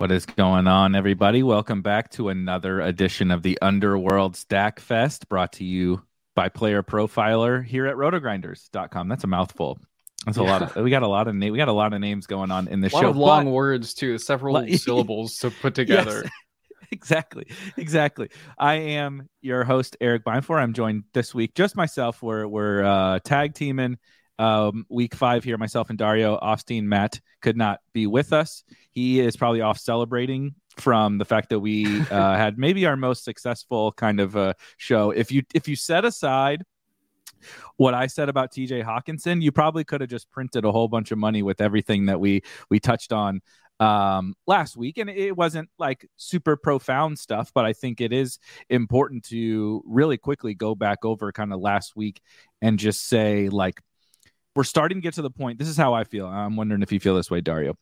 What is going on, everybody? Welcome back to another edition of the Underworld Stack Fest brought to you by Player Profiler here at rotogrinders.com. That's a mouthful. That's a Yeah. lot of we got a lot of na- we got a lot of names going on in the show. of long but- words too, several syllables to put Yes. together. exactly. Exactly. I am your host, Eric Beinfor. I'm joined this week, just myself. We're we're uh, tag teaming um, week five here. Myself and Dario Offstein. Matt could not be with us. He is probably off celebrating from the fact that we uh, had maybe our most successful kind of uh, show. If you if you set aside what I said about TJ Hockenson, you probably could have just printed a whole bunch of money with everything that we we touched on um last week and it wasn't like super profound stuff but i think it is important to really quickly go back over kind of last week and just say like we're starting to get to the point this is how i feel i'm wondering if you feel this way dario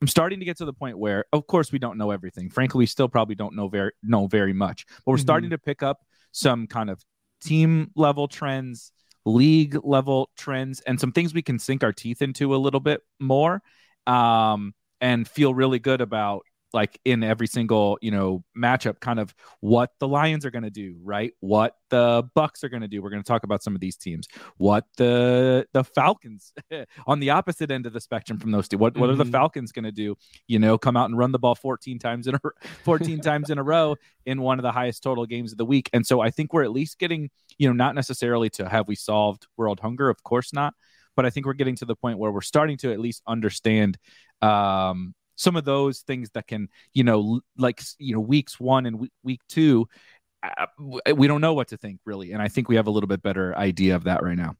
i'm starting to get to the point where of course we don't know everything frankly we still probably don't know very know very much but we're Mhm. starting to pick up some kind of team level trends league level trends and some things we can sink our teeth into a little bit more um and feel really good about like in every single you know matchup kind of what the lions are going to do right? What the bucks are going to do. We're going to talk about some of these teams. What the the falcons on the opposite end of the spectrum from those two. What, what are the Mhm. falcons going to do? You know come out and run the ball 14 times in a 14 times in a row in one of the highest total games of the week. And so i think we're at least getting you know not necessarily to have we solved world hunger of course not but i think we're getting to the point where we're starting to at least understand um some of those things that can you know like you know weeks one and week, two uh, we don't know what to think really and i think we have a little bit better idea of that right now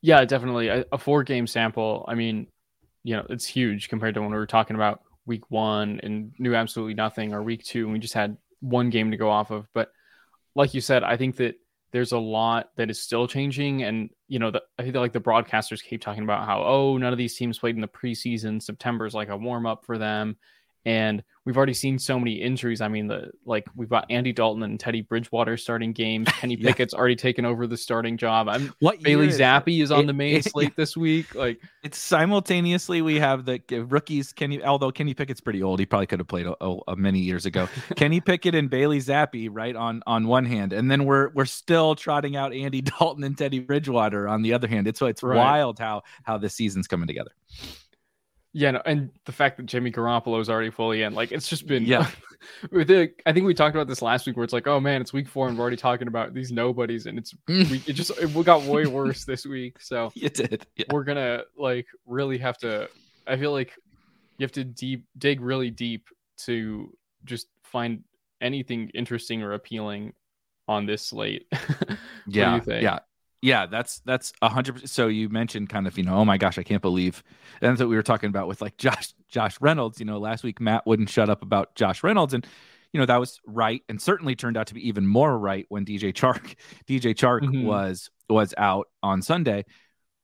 Yeah, definitely. A, a four game sample. I mean, you know, it's huge compared to when we were talking about week one and knew absolutely nothing, or week two, and we just had one game to go off of. But like you said, I think that there's a lot that is still changing. And, you know, the, I think like the broadcasters keep talking about how, oh, none of these teams played in the preseason. September is like a warm up for them. And we've already seen so many injuries. I mean, the like we've got Andy Dalton and Teddy Bridgewater starting games. Kenny Yeah. Pickett's already taken over the starting job. I'm what Bailey Zappe is on It- the main it- slate this week. Like, it's simultaneously we have the rookies kenny although kenny pickett's pretty old he probably could have played a, a, a many years ago kenny pickett and bailey zappe right on on one hand and then we're we're still trotting out andy dalton and teddy bridgewater on the other hand it's it's Right. wild how how the season's coming together Yeah, no, and the fact that Jimmy Garoppolo is already fully in, like it's just been Yeah. with the, I think we talked about this last week where it's like, oh man, it's week four and we're already talking about these nobodies, and it's we, it just it got way worse this week. So you did. Yeah. we're gonna like really have to. I feel like you have to deep dig really deep to just find anything interesting or appealing on this slate. What do yeah, you think? yeah, yeah. That's that's a hundred. So you mentioned kind of, you know, oh my gosh, I can't believe. And that's what we were talking about with like Josh Josh Reynolds. You know, last week Matt wouldn't shut up about Josh Reynolds, and you know that was right, and certainly turned out to be even more right when DJ Chark DJ Chark Mhm. was was out on Sunday.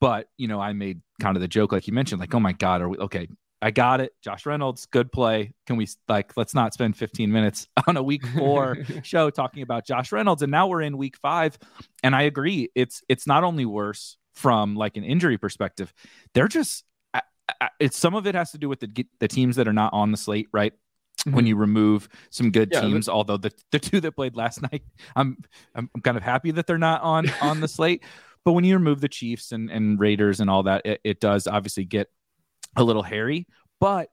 But you know, I made kind of the joke, like you mentioned, like, oh my god, are we okay? I got it. Josh Reynolds, good play. Can we like let's not spend 15 minutes on a week four show talking about Josh Reynolds and now we're in week 5 and I agree it's it's not only worse from like an injury perspective they're just I- I- it's some of it has to do with the the teams that are not on the slate right when mm-hmm. you remove some good Yeah, but- teams although the the two that played last night I'm I'm, I'm kind of happy that they're not on on the slate but when you remove the Chiefs and and Raiders and all that it, it does obviously get a little hairy but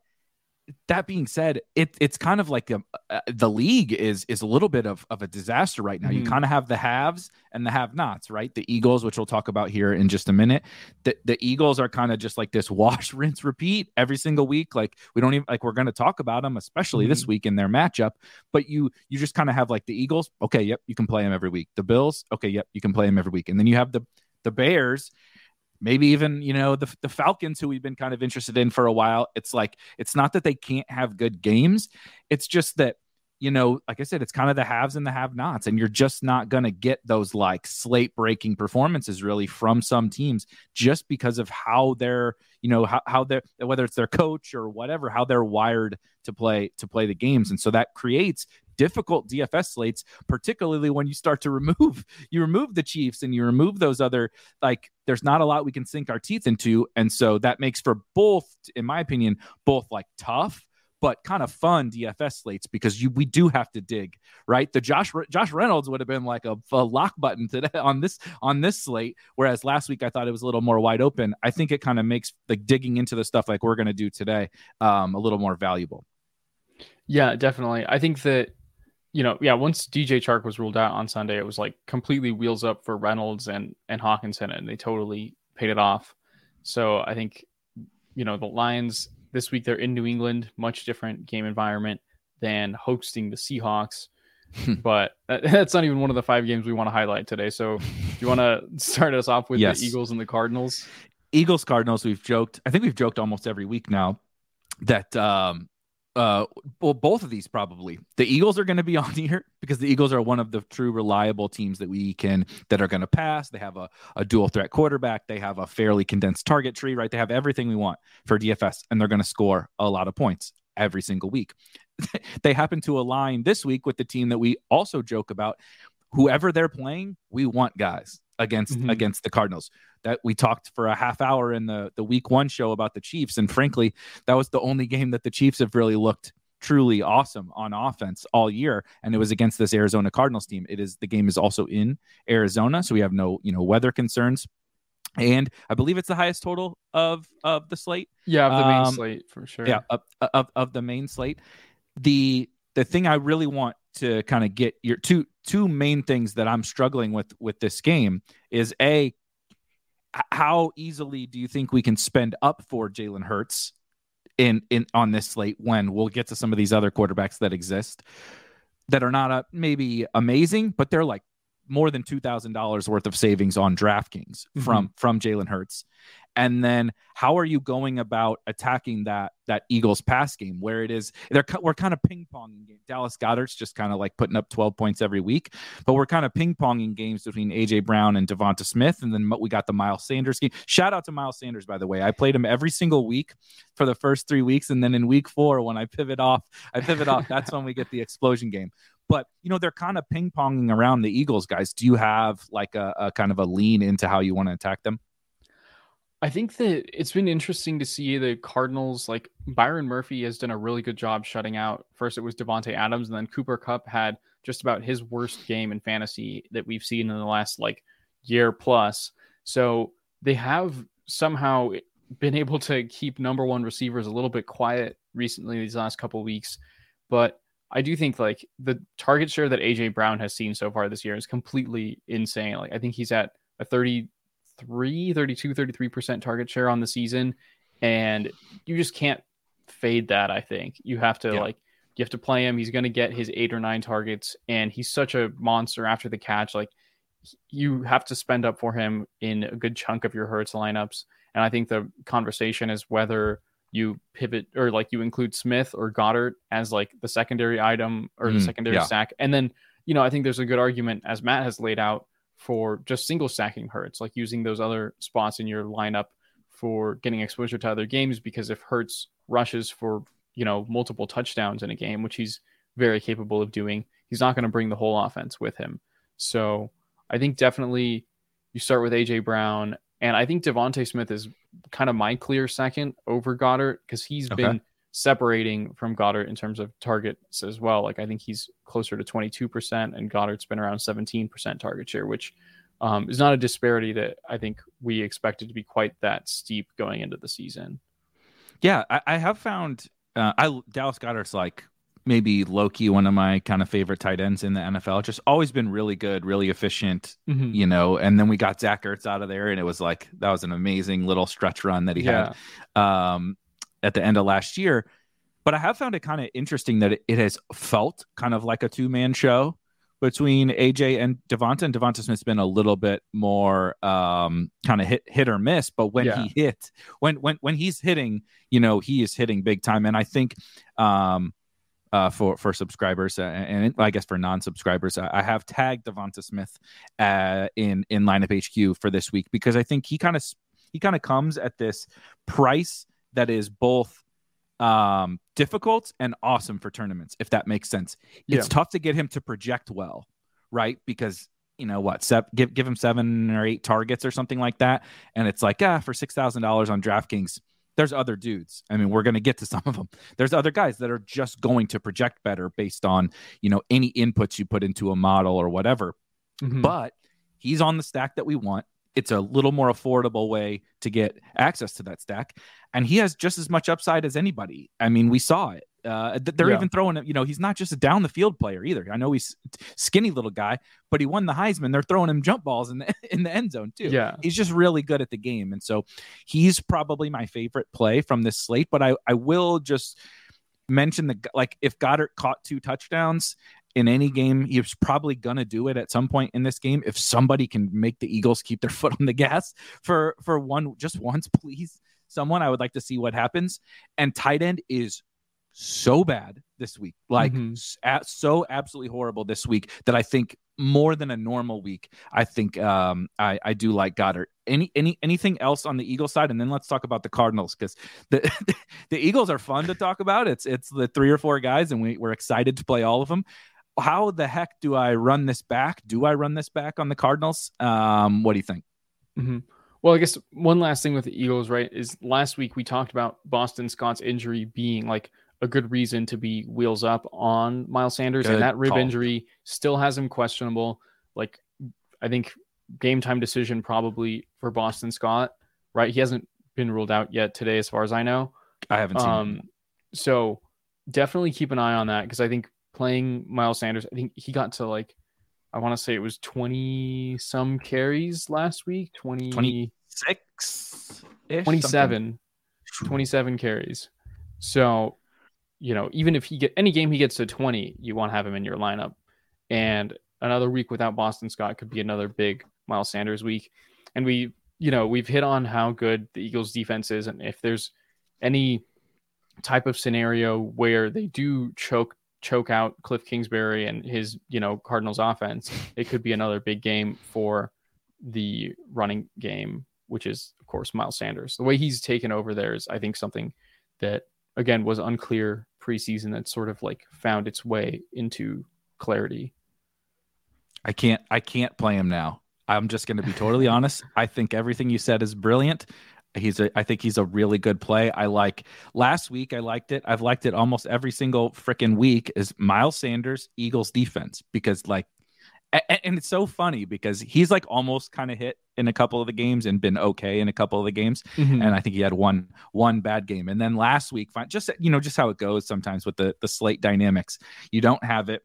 that being said, it, it's kind of like a, uh, the league is is a little bit of, of a disaster right now. You Mhm. kind of have the haves and the have-nots, right? The Eagles, which we'll talk about here in just a minute. The the Eagles are kind of just like this wash, rinse, repeat every single week. Like we don't even like we're going to talk about them, especially this week in their matchup. But you you just kind of have like the Eagles. Okay, yep, you can play them every week. The Bills. Okay, yep, you can play them every week. And then you have the the Bears maybe even you know the, the falcons who we've been kind of interested in for a while it's like it's not that they can't have good games. It's just that you know like i said it's kind of the haves and the have nots and you're just not going to get those like slate breaking performances really from some teams just because of how they're you know how, how they're whether it's their coach or whatever how they're wired to play to play the games. And so that creates difficult dfs slates particularly when you start to remove you remove the chiefs and you remove those other like there's not a lot we can sink our teeth into and so that makes for both in my opinion both like tough but kind of fun DFS slates because you we do have to dig right. The Josh Josh Reynolds would have been like a, a lock button today on this on this slate, whereas last week I thought it was a little more wide open. I think it kind of makes like digging into the stuff like we're going to do today um, a little more valuable. Yeah, definitely. I think that you know, yeah, once DJ Chark was ruled out on Sunday, it was like completely wheels up for Reynolds and and Hockenson, and they totally paid it off. So I think you know the Lions this week they're in New England, much different game environment than hosting the Seahawks. but that- that's not even one of the five games we want to highlight today. So, do you want to start us off with Yes. the Eagles and the Cardinals? Eagles Cardinals. We've joked. I think we've joked almost every week now that um uh well both of these probably the Eagles are going to be on here because the Eagles are one of the true reliable teams that we can that are going to pass. They have a, a dual threat quarterback. They have a fairly condensed target tree, right? They have everything we want for DFS, and they're going to score a lot of points every single week. they happen to align this week with the team that we also joke about. Whoever they're playing, we want guys against Mhm. against the Cardinals. That we talked for a half hour in the the week one show about the Chiefs, and frankly, that was the only game that the Chiefs have really looked truly awesome on offense all year and it was against this Arizona Cardinals team. It is the game is also in Arizona, so we have no, you know, weather concerns. And I believe it's the highest total of of the slate. Yeah, of the main Um, slate for sure. Yeah, of, of of the main slate. The the thing I really want to kind of get your two two main things that I'm struggling with with this game is a how easily do you think we can spend up for Jalen Hurts in in on this slate when we'll get to some of these other quarterbacks that exist that are not uh maybe amazing, but they're like more than two thousand dollars worth of savings on DraftKings mm-hmm. from from Jalen Hurts. And then how are you going about attacking that that Eagles pass game where it is they're we're kind of ping ponging game. Dallas Goedert's just kind of like putting up 12 points every week, but we're kind of ping ponging games between AJ Brown and Devonta Smith, and then we got the Miles Sanders game. Shout out to Miles Sanders by the way. I played him every single week for the first three weeks, and then in week four when I pivot off, I pivot off. That's when we get the explosion game. But you know they're kind of ping ponging around the Eagles guys. Do you have like a, a kind of a lean into how you want to attack them? I think that it's been interesting to see the Cardinals. Like Byron Murphy has done a really good job shutting out. First, it was Davante Adams, and then Cooper Kupp had just about his worst game in fantasy that we've seen in the last like year plus. So they have somehow been able to keep number one receivers a little bit quiet recently these last couple weeks, but I do think like the target share that AJ Brown has seen so far this year is completely insane. Like I think he's at a 33, 32, 33% target share on the season. And you just can't fade that, I think. You have to yeah. like you have to play him. He's gonna get his eight or nine targets, and he's such a monster after the catch. Like you have to spend up for him in a good chunk of your Hurts lineups. And I think the conversation is whether you pivot or like you include Smith or Goedert as like the secondary item or the mm, secondary yeah. stack. And then, you know, I think there's a good argument as Matt has laid out for just single stacking Hurts, like using those other spots in your lineup for getting exposure to other games. Because if Hurts rushes for, you know, multiple touchdowns in a game, which he's very capable of doing, he's not going to bring the whole offense with him. So I think definitely you start with AJ Brown and I think DeVonta Smith is kind of my clear second over Goedert because he's okay. been separating from Goedert in terms of targets as well. Like I think he's closer to 22%, and Goedert's been around 17% target share, which um, is not a disparity that I think we expected to be quite that steep going into the season. Yeah, I, I have found uh, I Dallas Goedert's like maybe Loki, one of my kind of favorite tight ends in the NFL. Just always been really good, really efficient, mm-hmm. you know. And then we got Zach Ertz out of there, and it was like that was an amazing little stretch run that he yeah. had um, at the end of last year. But I have found it kind of interesting that it, it has felt kind of like a two man show between AJ and DeVonta. And DeVonta Smith's been a little bit more um, kind of hit hit or miss. But when yeah. he hit, when when when he's hitting, you know, he is hitting big time. And I think um, uh, for for subscribers uh, and I guess for non-subscribers. I, I have tagged DeVonta Smith uh, in in lineup HQ for this week because I think he kind of he kind of comes at this price that is both um, difficult and awesome for tournaments, if that makes sense. Yeah. It's tough to get him to project well, right? Because you know what, give give him seven or eight targets or something like that, and it's like ah, for six thousand dollars on DraftKings there's other dudes. I mean, we're going to get to some of them. There's other guys that are just going to project better based on, you know, any inputs you put into a model or whatever. Mm-hmm. But he's on the stack that we want. It's a little more affordable way to get access to that stack. And he has just as much upside as anybody. I mean, we saw it. Uh, they're yeah. even throwing him. You know, he's not just a down the field player either. I know he's skinny little guy, but he won the Heisman. They're throwing him jump balls in the in the end zone too. Yeah, he's just really good at the game, and so he's probably my favorite play from this slate. But I I will just mention the like if Goedert caught two touchdowns in any game, he's probably gonna do it at some point in this game. If somebody can make the Eagles keep their foot on the gas for for one just once, please. Someone I would like to see what happens. And tight end is so bad this week, like mm-hmm. so absolutely horrible this week that I think more than a normal week. I think um, I, I do like Goedert. Any any anything else on the Eagles side, and then let's talk about the Cardinals because the the Eagles are fun to talk about. It's it's the three or four guys, and we, we're excited to play all of them. How the heck do I run this back? Do I run this back on the Cardinals? Um, what do you think? Mm-hmm. Well, I guess one last thing with the Eagles, right, is last week we talked about Boston Scott's injury being like a good reason to be wheels up on Miles Sanders, good and that rib call. injury still has him questionable. Like, I think game time decision probably for Boston Scott, right? He hasn't been ruled out yet today, as far as I know. I haven't seen. Um, so definitely keep an eye on that because I think playing Miles Sanders, I think he got to like, I want to say it was 20 some carries last week, 20, 26, 27, something. 27 carries. So you know, even if he get any game he gets to 20, you want to have him in your lineup. And another week without Boston Scott could be another big Miles Sanders week. And we, you know, we've hit on how good the Eagles defense is. And if there's any type of scenario where they do choke choke out Cliff Kingsbury and his, you know, Cardinals offense, it could be another big game for the running game, which is of course Miles Sanders. The way he's taken over there is I think something that again was unclear preseason that sort of like found its way into clarity. I can't I can't play him now. I'm just going to be totally honest. I think everything you said is brilliant. He's a I think he's a really good play. I like last week I liked it. I've liked it almost every single freaking week is Miles Sanders Eagles defense because like and it's so funny because he's like almost kind of hit in a couple of the games and been okay in a couple of the games. Mhm. And I think he had one one bad game. And then last week, just you know, just how it goes sometimes with the the slate dynamics. You don't have it.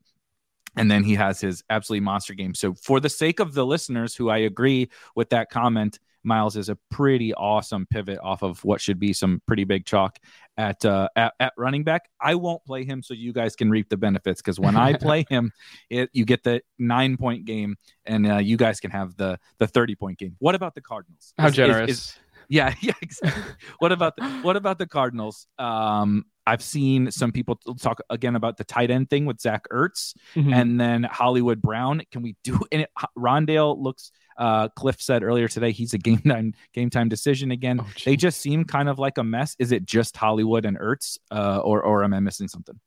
And then he has his absolutely monster game. So, for the sake of the listeners who I agree with that comment, Miles is a pretty awesome pivot off of what should be some pretty big chalk at uh, at, at running back. I won't play him so you guys can reap the benefits because when I play him, it you get the nine point game and uh, you guys can have the the thirty point game. What about the Cardinals? How Is- is- generous. is- yeah, yeah, exactly. what about the what about the Cardinals? Um, I've seen some people talk again about the tight end thing with Zach Ertz Mhm. and then Hollywood Brown. Can we do and it? Rondale looks. Uh, Cliff said earlier today he's a game time game time decision again. Oh, they just seem kind of like a mess. Is it just Hollywood and Ertz, uh, or or am I missing something?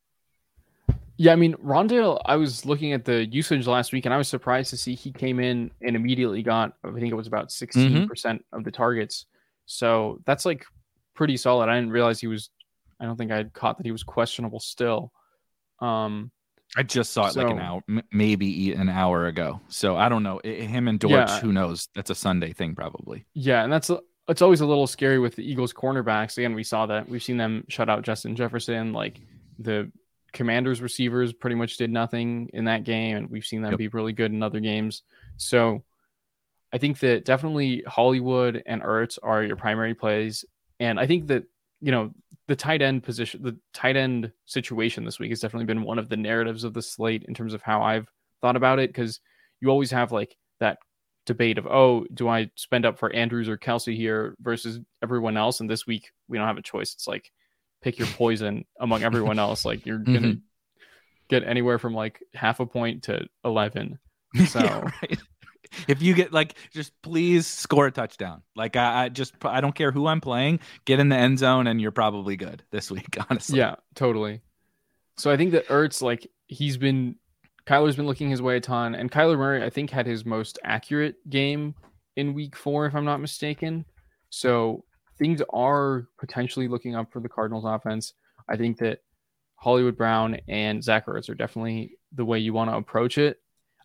Yeah, I mean, Rondale, I was looking at the usage last week and I was surprised to see he came in and immediately got, I think it was about 16% of the targets. So that's like pretty solid. I didn't realize he was, I don't think I had caught that he was questionable still. Um, I just saw it like an hour, m- maybe an hour ago. So I don't know. I- him and Dortch, Yeah. who knows? That's a Sunday thing, probably. yeah, and that's, it's always a little scary with the Eagles cornerbacks. Again, we saw that. We've seen them shut out Justin Jefferson. Like the Commanders receivers pretty much did nothing in that game, and we've seen them Yep. be really good in other games. So I think that definitely Hollywood and Ertz are your primary plays, and I think that you know the tight end position, the tight end situation this week has definitely been one of the narratives of the slate in terms of how I've thought about it because you always have like that debate of oh do I spend up for Andrews or Kelsey here versus everyone else, and this week we don't have a choice. It's like pick your poison among everyone else. Like you're gonna mm-hmm. get anywhere from like half a point to eleven. So Yeah, right. If you get like, just please score a touchdown. Like I, I just, I don't care who I'm playing. Get in the end zone, and you're probably good this week. Honestly, Yeah, totally. So I think that Ertz, like he's been, Kyler's been looking his way a ton, and Kyler Murray, I think, had his most accurate game in Week Four, if I'm not mistaken. So things are potentially looking up for the Cardinals offense. I think that Hollywood Brown and Zach Ertz are definitely the way you want to approach it.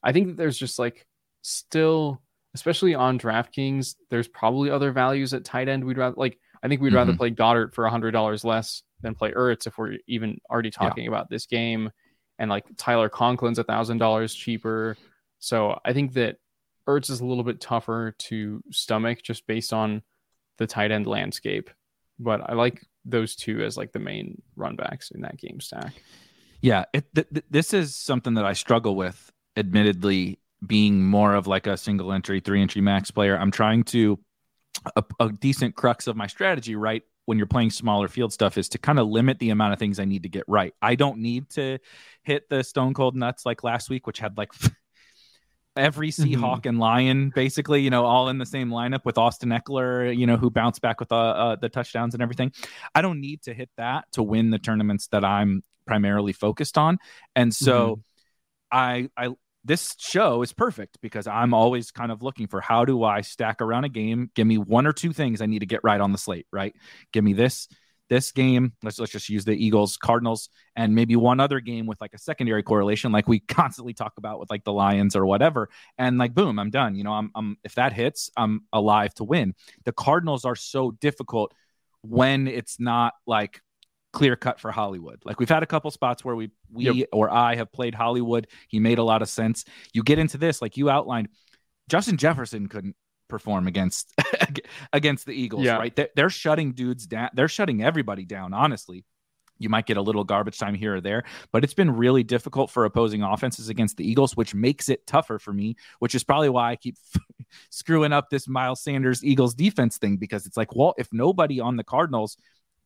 I think that there's just like still, especially on DraftKings, there's probably other values at tight end. We'd rather like. I think we'd rather Mhm. play Goedert for hundred dollars less than play Ertz if we're even already talking about this game. And like Tyler Conklin's a thousand dollars cheaper. So I think that Ertz is a little bit tougher to stomach just based on the tight end landscape. But I like those two as like the main run backs in that game stack. Yeah, it, th- th- this is something that I struggle with, admittedly, being more of like a single entry, three entry max player. I'm trying to, a, a decent crux of my strategy, right? When you're playing smaller field stuff, is to kind of limit the amount of things I need to get right. I don't need to hit the stone cold nuts like last week, which had like every Seahawk and Lion basically, you know, all in the same lineup with Austin Ekeler, you know, who bounced back with uh, uh, the touchdowns and everything. I don't need to hit that to win the tournaments that I'm primarily focused on. And so I I this show is perfect because I'm always kind of looking for how do I stack around a game? Give me one or two things I need to get right on the slate, right? Give me this this game. Let's let's just use the Eagles, Cardinals, and maybe one other game with like a secondary correlation, like we constantly talk about with like the Lions or whatever. And like boom, I'm done. You know, I'm I'm if that hits, I'm alive to win. The Cardinals are so difficult when it's not like clear cut for Hollywood. Like we've had a couple spots where we we Yep. or I have played Hollywood. He made a lot of sense. You get into this, like you outlined, Justin Jefferson couldn't perform against against the Eagles, Yeah. right? They're, they're shutting dudes down. They're shutting everybody down, honestly. You might get a little garbage time here or there, but it's been really difficult for opposing offenses against the Eagles, which makes it tougher for me, which is probably why I keep screwing up this Miles Sanders Eagles defense thing because it's like, well, if nobody on the Cardinals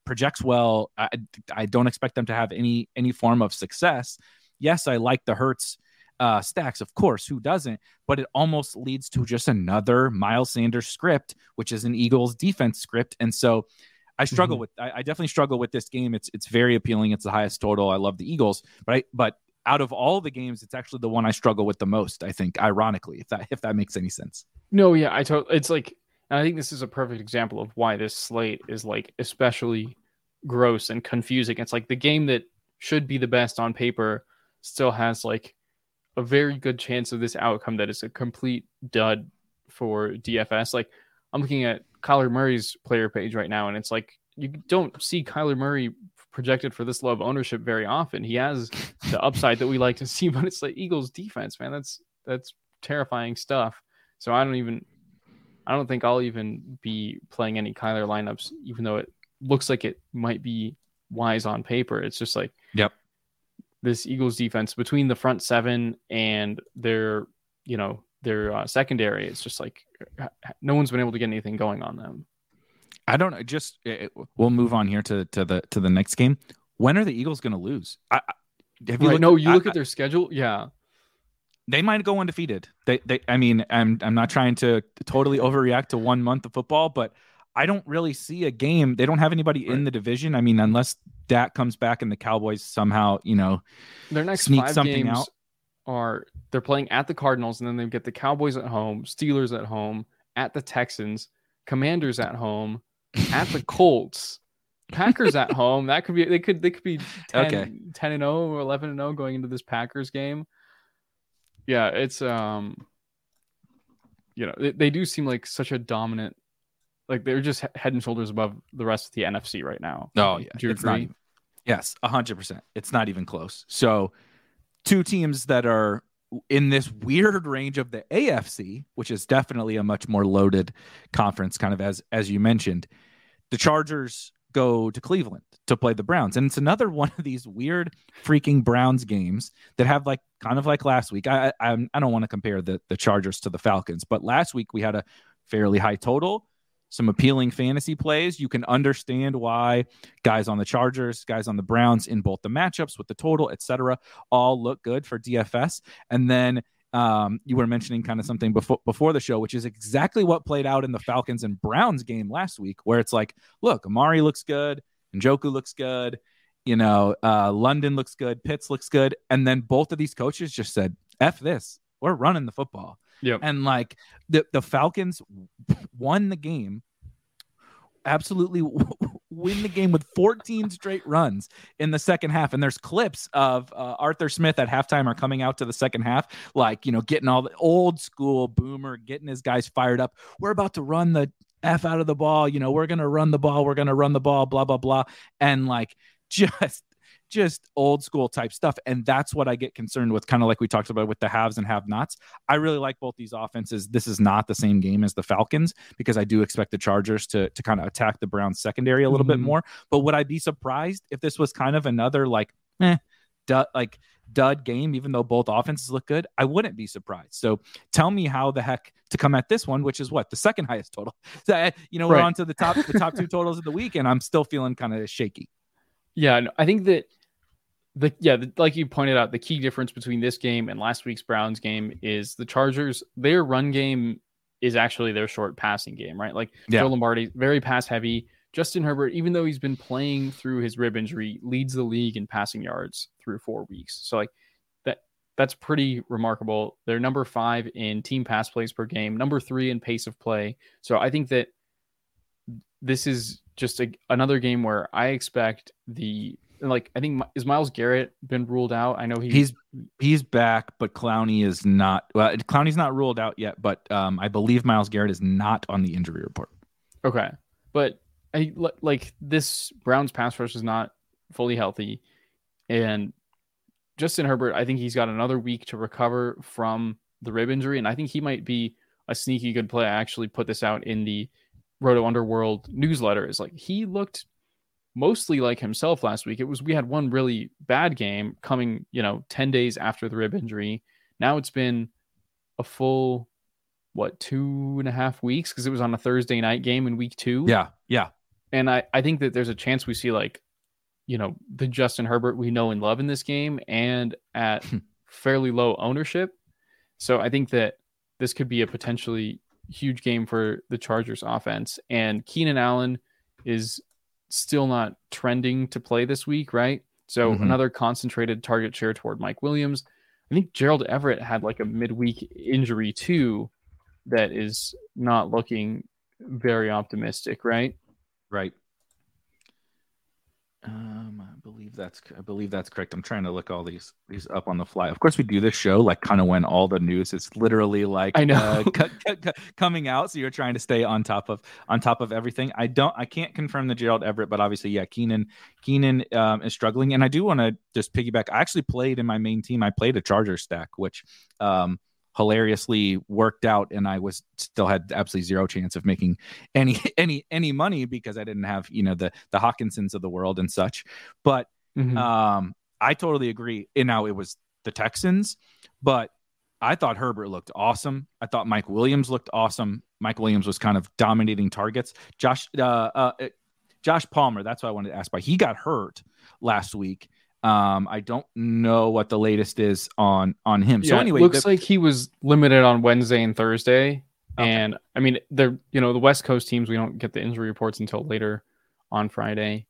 projects well, I, I don't expect them to have any any form of success. Yes, I like the Hurts uh, stacks, of course. Who doesn't? But it almost leads to just another Miles Sanders script, which is an Eagles defense script, and so I struggle Mhm. with. I, I definitely struggle with this game. It's it's very appealing. It's the highest total. I love the Eagles, but I, but out of all the games, it's actually the one I struggle with the most. I think, ironically, if that if that makes any sense. No, yeah, I totally. It's like, and I think this is a perfect example of why this slate is like especially gross and confusing. It's like the game that should be the best on paper still has like a very good chance of this outcome that is a complete dud for DFS. Like I'm looking at Kyler Murray's player page right now, and it's like you don't see Kyler Murray projected for this low of ownership very often. He has the upside that we like to see, but it's like Eagles defense, man. That's that's terrifying stuff. So I don't even I don't think I'll even be playing any Kyler lineups, even though it looks like it might be wise on paper. It's just like Yep. This Eagles defense between the front seven and their, you know, their uh, secondary, it's just like no one's been able to get anything going on them. I don't know. Just it, we'll move on here to to the to the next game. When are the Eagles going to lose? I, have you right, no, you look I, at their schedule. Yeah, they might go undefeated. They, they. I mean, I'm I'm not trying to totally overreact to one month of football, but I don't really see a game. They don't have anybody right. in the division. I mean, unless Dak comes back and the Cowboys somehow, you know, their next sneak five something games out. Are they're playing at the Cardinals and then they get the Cowboys at home, Steelers at home, at the Texans, Commanders at home, at the Colts. Packers at home. That could be they could they could be 10, okay. 10 and 0 or 11 and 0 going into this Packers game. Yeah, it's um you know, they, they do seem like such a dominant like they're just head and shoulders above the rest of the NFC right now. Oh yeah. Do you it's agree? Not, yes, 100%. It's not even close. So two teams that are in this weird range of the AFC, which is definitely a much more loaded conference kind of as as you mentioned the Chargers go to Cleveland to play the Browns. And it's another one of these weird freaking Browns games that have like kind of like last week. I I, I don't want to compare the the Chargers to the Falcons, but last week we had a fairly high total, some appealing fantasy plays. You can understand why guys on the Chargers, guys on the Browns in both the matchups with the total, etc., all look good for DFS. And then um, you were mentioning kind of something before before the show, which is exactly what played out in the Falcons and Browns game last week, where it's like, look, Amari looks good, Njoku looks good, you know, uh, London looks good, Pitts looks good, and then both of these coaches just said, "F this, we're running the football." Yep. And like the the Falcons won the game absolutely win the game with 14 straight runs in the second half. And there's clips of uh, Arthur Smith at halftime are coming out to the second half, like, you know, getting all the old school boomer, getting his guys fired up. We're about to run the F out of the ball. You know, we're going to run the ball. We're going to run the ball, blah, blah, blah. And like, just just old school type stuff. And that's what I get concerned with, kind of like we talked about with the haves and have nots. I really like both these offenses. This is not the same game as the Falcons because I do expect the Chargers to, to kind of attack the Browns secondary a little mm-hmm. bit more. But would I be surprised if this was kind of another like, eh, dud, like dud game, even though both offenses look good? I wouldn't be surprised. So tell me how the heck to come at this one, which is what the second highest total. So, eh, you know, we're on to the top, the top two totals of the week, and I'm still feeling kind of shaky. Yeah, I think that the yeah, the, like you pointed out, the key difference between this game and last week's Browns game is the Chargers. Their run game is actually their short passing game, right? Like yeah. Joe Lombardi, very pass heavy. Justin Herbert, even though he's been playing through his rib injury, leads the league in passing yards through four weeks. So like that that's pretty remarkable. They're number five in team pass plays per game, number three in pace of play. So I think that this is just a, another game where I expect the like I think is Myles Garrett been ruled out? I know he, he's he's back, but Clowney is not. Well, Clowney's not ruled out yet, but um, I believe Myles Garrett is not on the injury report. Okay, but I like this Browns pass rush is not fully healthy, and Justin Herbert. I think he's got another week to recover from the rib injury, and I think he might be a sneaky good play. I actually put this out in the Roto Underworld newsletter. Is like he looked mostly like himself last week. It was we had one really bad game coming, you know, 10 days after the rib injury. Now it's been a full what two and a half weeks because it was on a Thursday night game in week two. Yeah, yeah. And I, I think that there's a chance we see like, you know, the Justin Herbert we know and love in this game and at hmm. fairly low ownership. So I think that this could be a potentially huge game for the Chargers offense. And Keenan Allen is still not trending to play this week, right? So mm-hmm. another concentrated target share toward Mike Williams. I think Gerald Everett had like a midweek injury too that is not looking very optimistic, right? Right. Um, I believe that's I believe that's correct. I'm trying to look all these these up on the fly. Of course, we do this show like kind of when all the news is literally like I know uh, cu- cu- cu- coming out, so you're trying to stay on top of on top of everything. I don't I can't confirm the Gerald Everett, but obviously, yeah, Keenan Keenan um, is struggling, and I do want to just piggyback. I actually played in my main team. I played a Charger stack, which um hilariously worked out and I was still had absolutely zero chance of making any any any money because I didn't have, you know, the the Hockensons of the world and such. But Mhm. um I totally agree. And now it was the Texans, but I thought Herbert looked awesome. I thought Mike Williams looked awesome. Mike Williams was kind of dominating targets. Josh uh, uh Josh Palmer, that's what I wanted to ask about. He got hurt last week. Um, I don't know what the latest is on on him. So Yeah, it anyway, looks the- like he was limited on Wednesday and Thursday. Okay. And I mean, they're you know the West Coast teams. We don't get the injury reports until later on Friday,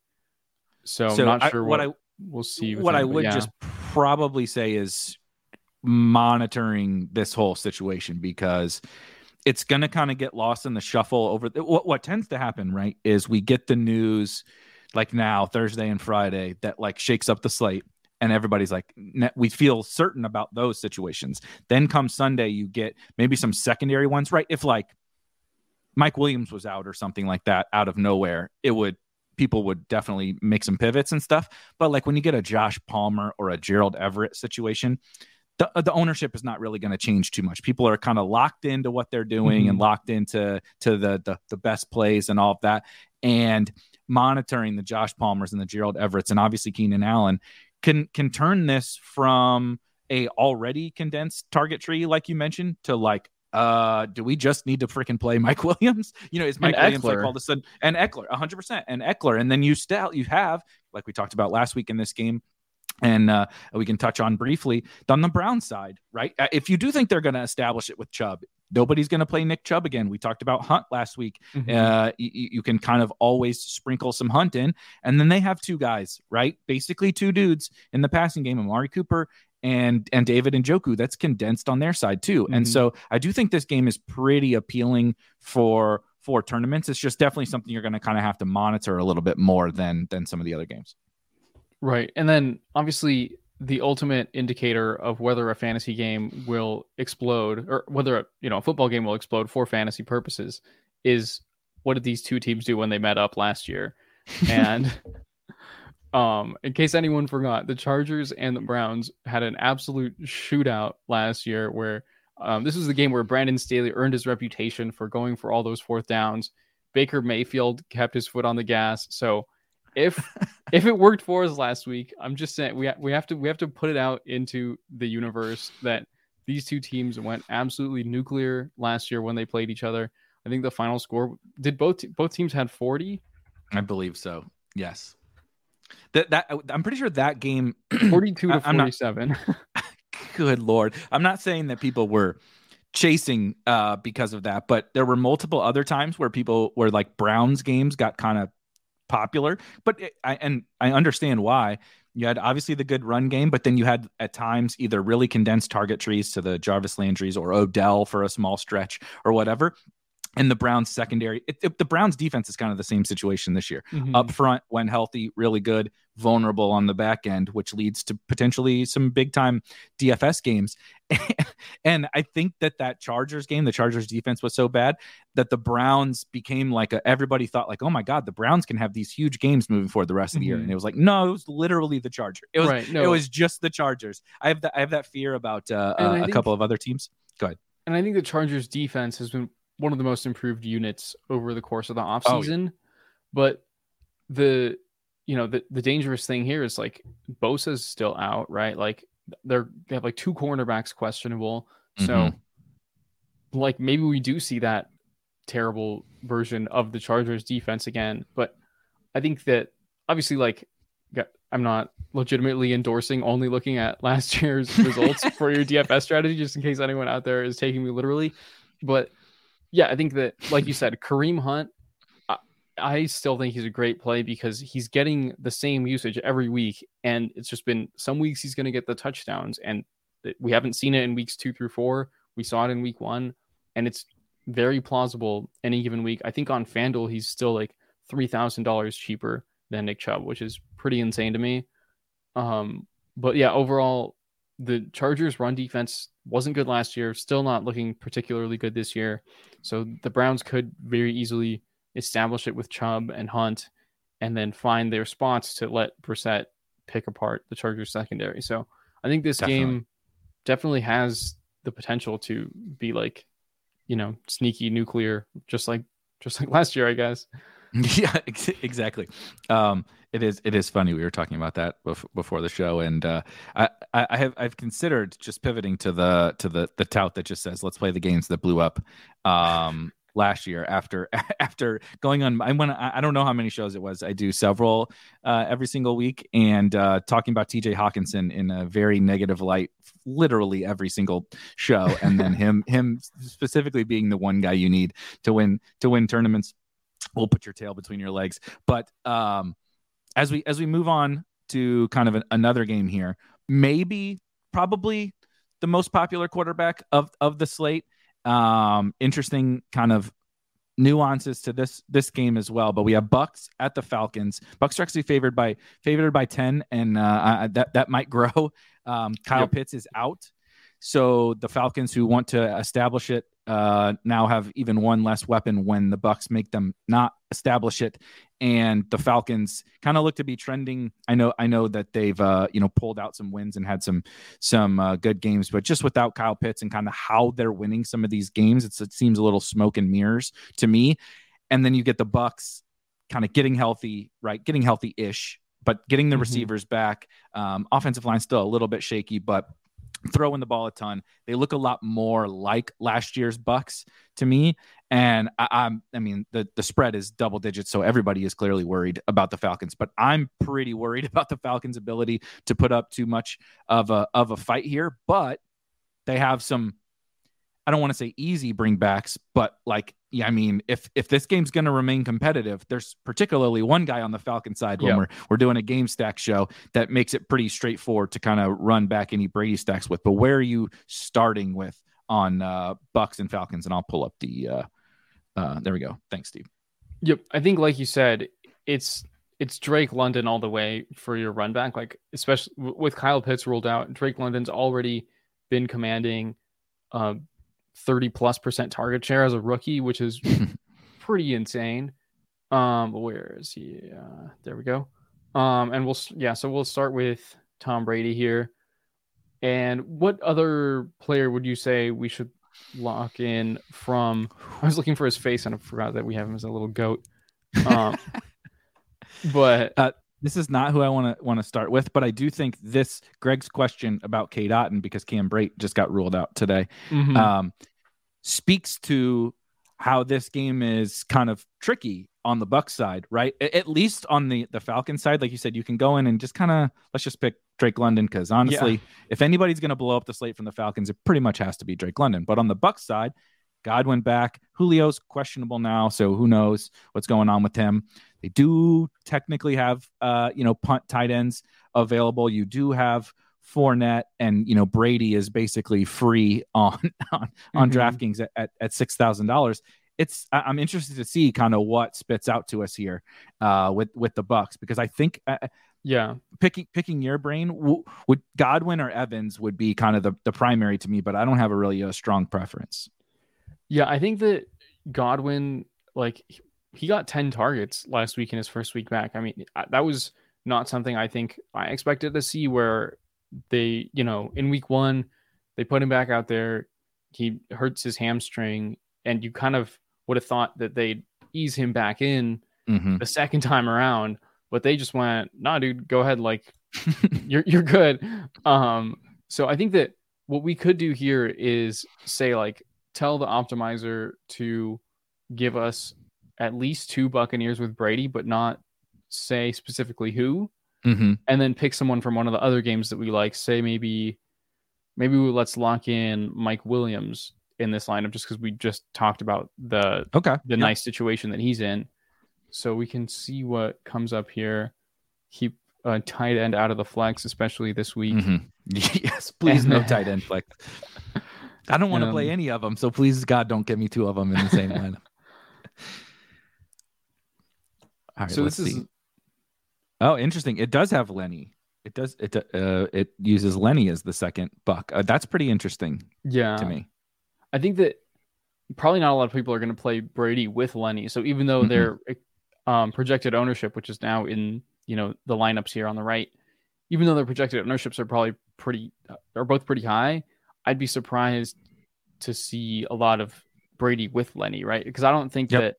so, so I'm not I- sure what what, I we'll see. what him, I would yeah. just probably say is monitoring this whole situation because it's going to kind of get lost in the shuffle over the, what what tends to happen right is we get the news like now Thursday and Friday that like shakes up the slate and everybody's like we feel certain about those situations then come Sunday you get maybe some secondary ones right if like Mike Williams was out or something like that out of nowhere it would people would definitely make some pivots and stuff but like when you get a Josh Palmer or a Gerald Everett situation, the, the ownership is not really going to change too much. People are kind of locked into what they're doing and Mhm. locked into to the, the the best plays and all of that. And monitoring the Josh Palmers and the Gerald Everetts and obviously Keenan Allen can can turn this from a already condensed target tree, like you mentioned, to like uh do we just need to freaking play Mike Williams? You know, is Mike And Williams like all of a sudden and Ekeler, 100%, and Ekeler, and then you still you have like we talked about last week in this game, and uh, we can touch on briefly on the Brown side, right? Uh, If you do think they're going to establish it with Chubb, nobody's going to play Nick Chubb again. We talked about Hunt last week. Mhm. Uh, you, you can kind of always sprinkle some Hunt in, and then they have two guys, right? Basically, two dudes in the passing game: Amari Cooper and and David Njoku. That's condensed on their side too, and Mhm. so I do think this game is pretty appealing for for tournaments. It's just definitely something you're going to kind of have to monitor a little bit more than than some of the other games. Right. And then obviously the ultimate indicator of whether a fantasy game will explode or whether a, you know a football game will explode for fantasy purposes is what did these two teams do when they met up last year? And um in case anyone forgot, the Chargers and the Browns had an absolute shootout last year where um, this was the game where Brandon Staley earned his reputation for going for all those fourth downs. Baker Mayfield kept his foot on the gas. So if if it worked for us last week, I'm just saying we ha- we have to we have to put it out into the universe that these two teams went absolutely nuclear last year when they played each other. I think the final score did both both teams had 40 I believe so. Yes. That that I'm pretty sure that game 42 to I- I'm not- 47. good lord. I'm not saying that people were chasing uh because of that, but there were multiple other times where people where like Browns games got kind of popular, but it, I and I understand why. You had obviously the good run game, but then you had at times either really condensed target trees to the Jarvis Landry's or Odell for a small stretch or whatever. And the Browns secondary, it, it- the Browns defense is kind of the same situation this year. Mhm. Up front, when healthy, really good, vulnerable on the back end, which leads to potentially some big time DFS games. and I think that that Chargers game, the Chargers defense was so bad that the Browns became like a, everybody thought like, oh my God, the Browns can have these huge games moving forward the rest of the year. Mhm. And it was like, no, it was literally the Charger. It was, right. No. it was just the Chargers. I have that, I have that fear about uh, uh, a think- couple of other teams. Go ahead. And I think the Chargers defense has been one of the most improved units over the course of the Oh, yeah. offseason. But the you know the, the dangerous thing here is like Bosa's still out, right? Like they're they have like two cornerbacks questionable. So Mhm. like maybe we do see that terrible version of the Chargers defense again. But I think that obviously like I'm not legitimately endorsing only looking at last year's results for your DFS strategy, just in case anyone out there is taking me literally. But yeah, I think that, like you said, Kareem Hunt, I, I still think he's a great play because he's getting the same usage every week. And it's just been some weeks he's going to get the touchdowns. And we haven't seen it in weeks two through four. We saw it in week one. And it's very plausible any given week. I think on FanDuel, he's still like $3,000 cheaper than Nick Chubb, which is pretty insane to me. Um, but yeah, overall, the Chargers' run defense wasn't good last year. Still not looking particularly good this year. So the Browns could very easily establish it with Chubb and Hunt, and then find their spots to let Brissett pick apart the Chargers secondary. So I think this definitely. game definitely has the potential to be like, you know, sneaky nuclear, just like just like last year, I guess. Yeah, exactly. Um, it is. It is funny. We were talking about that before the show, and uh, I, I have I've considered just pivoting to the to the the tout that just says let's play the games that blew up. Um, last year after after going on I went I don't know how many shows it was I do several uh, every single week and uh, talking about TJ Hockenson in a very negative light literally every single show and then him him specifically being the one guy you need to win to win tournaments will put your tail between your legs but um as we as we move on to kind of an, another game here maybe probably the most popular quarterback of of the slate um, interesting kind of nuances to this this game as well. But we have Bucks at the Falcons. Bucks are actually favored by favored by ten, and uh, that that might grow. Um, Kyle yep. Pitts is out, so the Falcons, who want to establish it, uh, now have even one less weapon when the Bucks make them not establish it, and the Falcons kind of look to be trending. I know, I know that they've uh, you know pulled out some wins and had some some uh, good games, but just without Kyle Pitts and kind of how they're winning some of these games, it seems a little smoke and mirrors to me. And then you get the Bucks kind of getting healthy, right? Getting healthy ish, but getting the mm-hmm. receivers back. Um, offensive line still a little bit shaky, but throwing the ball a ton. They look a lot more like last year's Bucks to me. And I, am I mean, the, the spread is double digits, so everybody is clearly worried about the Falcons. But I'm pretty worried about the Falcons' ability to put up too much of a of a fight here. But they have some I don't want to say easy bringbacks, but like, yeah, I mean, if if this game's going to remain competitive, there's particularly one guy on the Falcon side when we're we're doing a game stack show that makes it pretty straightforward to kind of run back any Brady stacks with. But where are you starting with on uh, Bucks and Falcons? And I'll pull up the. Uh, uh, there we go. Thanks, Steve. Yep, I think like you said, it's it's Drake London all the way for your run back. Like especially with Kyle Pitts ruled out, Drake London's already been commanding. Uh, 30 plus percent target share as a rookie, which is pretty insane. Um, where is he? Uh, there we go. Um, and we'll yeah, so we'll start with Tom Brady here. And what other player would you say we should lock in from? I was looking for his face and I forgot that we have him as a little goat. Um, but uh, this is not who I want to want to start with, but I do think this Greg's question about Cade Otton because Cam Brate just got ruled out today mm-hmm. um, speaks to how this game is kind of tricky on the Buck side, right? At least on the the Falcon side, like you said, you can go in and just kind of let's just pick Drake London because honestly, yeah. if anybody's going to blow up the slate from the Falcons, it pretty much has to be Drake London. But on the Buck side, Godwin back, Julio's questionable now, so who knows what's going on with him. They do technically have, uh, you know, punt tight ends available. You do have Fournette, and you know Brady is basically free on on, on mm-hmm. DraftKings at, at, at six thousand dollars. It's I'm interested to see kind of what spits out to us here uh, with with the Bucks because I think. Uh, yeah, picking picking your brain w- would Godwin or Evans would be kind of the, the primary to me, but I don't have a really a strong preference. Yeah, I think that Godwin, like he got 10 targets last week in his first week back. I mean, that was not something I think I expected to see where they, you know, in week one, they put him back out there. He hurts his hamstring, and you kind of would have thought that they'd ease him back in mm-hmm. the second time around, but they just went, nah, dude, go ahead. Like, you're, you're good. Um, so I think that what we could do here is say, like, tell the optimizer to give us at least two Buccaneers with Brady, but not say specifically who. Mm-hmm. And then pick someone from one of the other games that we like. Say maybe, maybe we, let's lock in Mike Williams in this lineup just because we just talked about the okay the nice situation that he's in. So we can see what comes up here. Keep a tight end out of the flex, especially this week. Mm-hmm. Yes, please no tight end flex. I don't want to um, play any of them, so please God don't get me two of them in the same lineup. All right, so this see. is Oh, interesting. It does have Lenny. It does. It uh, it uses Lenny as the second buck. Uh, that's pretty interesting. Yeah, to me. I think that probably not a lot of people are going to play Brady with Lenny. So even though mm their um, projected ownership, which is now in you know the lineups here on the right, even though their projected ownerships are probably pretty are both pretty high, I'd be surprised to see a lot of Brady with Lenny, right? Because I don't think yep. that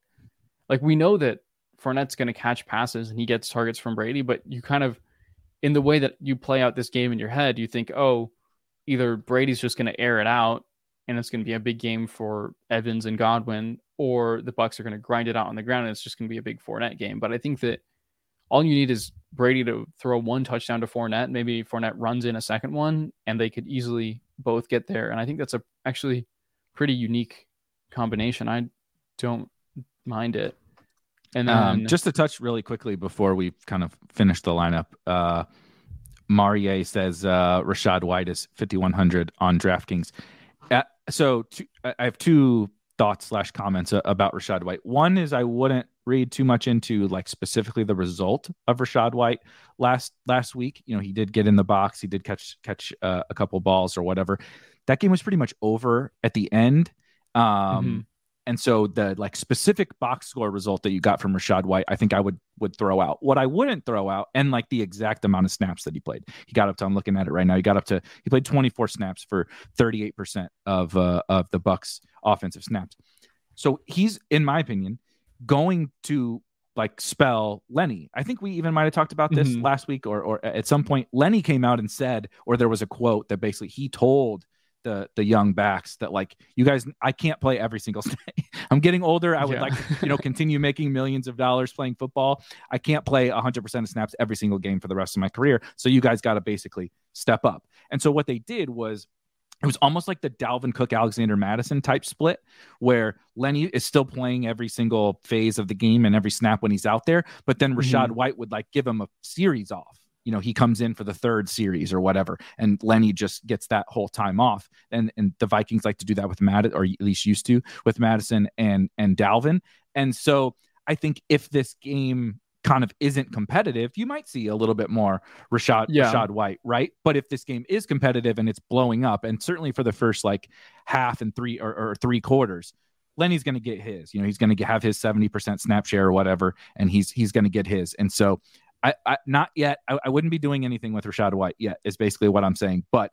like we know that Fournette's going to catch passes and he gets targets from Brady, but you kind of in the way that you play out this game in your head, you think, oh, either Brady's just going to air it out and it's going to be a big game for Evans and Godwin, or the Bucks are going to grind it out on the ground and it's just going to be a big Fournette game. But I think that all you need is Brady to throw one touchdown to Fournette. Maybe Fournette runs in a second one, and they could easily both get there. And I think that's a actually pretty unique combination. I don't mind it. And um, then um, just to touch really quickly before we kind of finish the lineup, uh, Marie says uh, Rachaad White is 5100 on DraftKings. Uh, so two, I have two thoughts slash comments about Rachaad White. One is I wouldn't read too much into like specifically the result of Rachaad White last last week. You know, he did get in the box, he did catch catch uh, a couple balls or whatever. That game was pretty much over at the end. Um, mm-hmm. And so the like specific box score result that you got from Rachaad White, I think I would would throw out. What I wouldn't throw out, and like the exact amount of snaps that he played. He got up to. I'm looking at it right now. He got up to. He played 24 snaps for 38 percent of uh, of the Bucks offensive snaps. So he's, in my opinion, going to like spell Lenny. I think we even might have talked about this mm-hmm. last week or or at some point. Lenny came out and said, or there was a quote that basically he told the the young backs that like you guys I can't play every single day. I'm getting older. I would yeah. like to, you know continue making millions of dollars playing football. I can't play 100% of snaps every single game for the rest of my career. So you guys got to basically step up. And so what they did was it was almost like the Dalvin Cook Alexander Mattison type split where Lenny is still playing every single phase of the game and every snap when he's out there, but then Rachaad mm-hmm. White would like give him a series off you know he comes in for the third series or whatever and lenny just gets that whole time off and and the vikings like to do that with matt or at least used to with mattison and and dalvin and so i think if this game kind of isn't competitive you might see a little bit more rachaad yeah. rachaad white right but if this game is competitive and it's blowing up and certainly for the first like half and three or, or three quarters Lenny's going to get his. You know, he's going to have his 70% snap share or whatever, and he's he's going to get his. And so I, I not yet. I, I, wouldn't be doing anything with Rachaad White yet. Is basically what I'm saying. But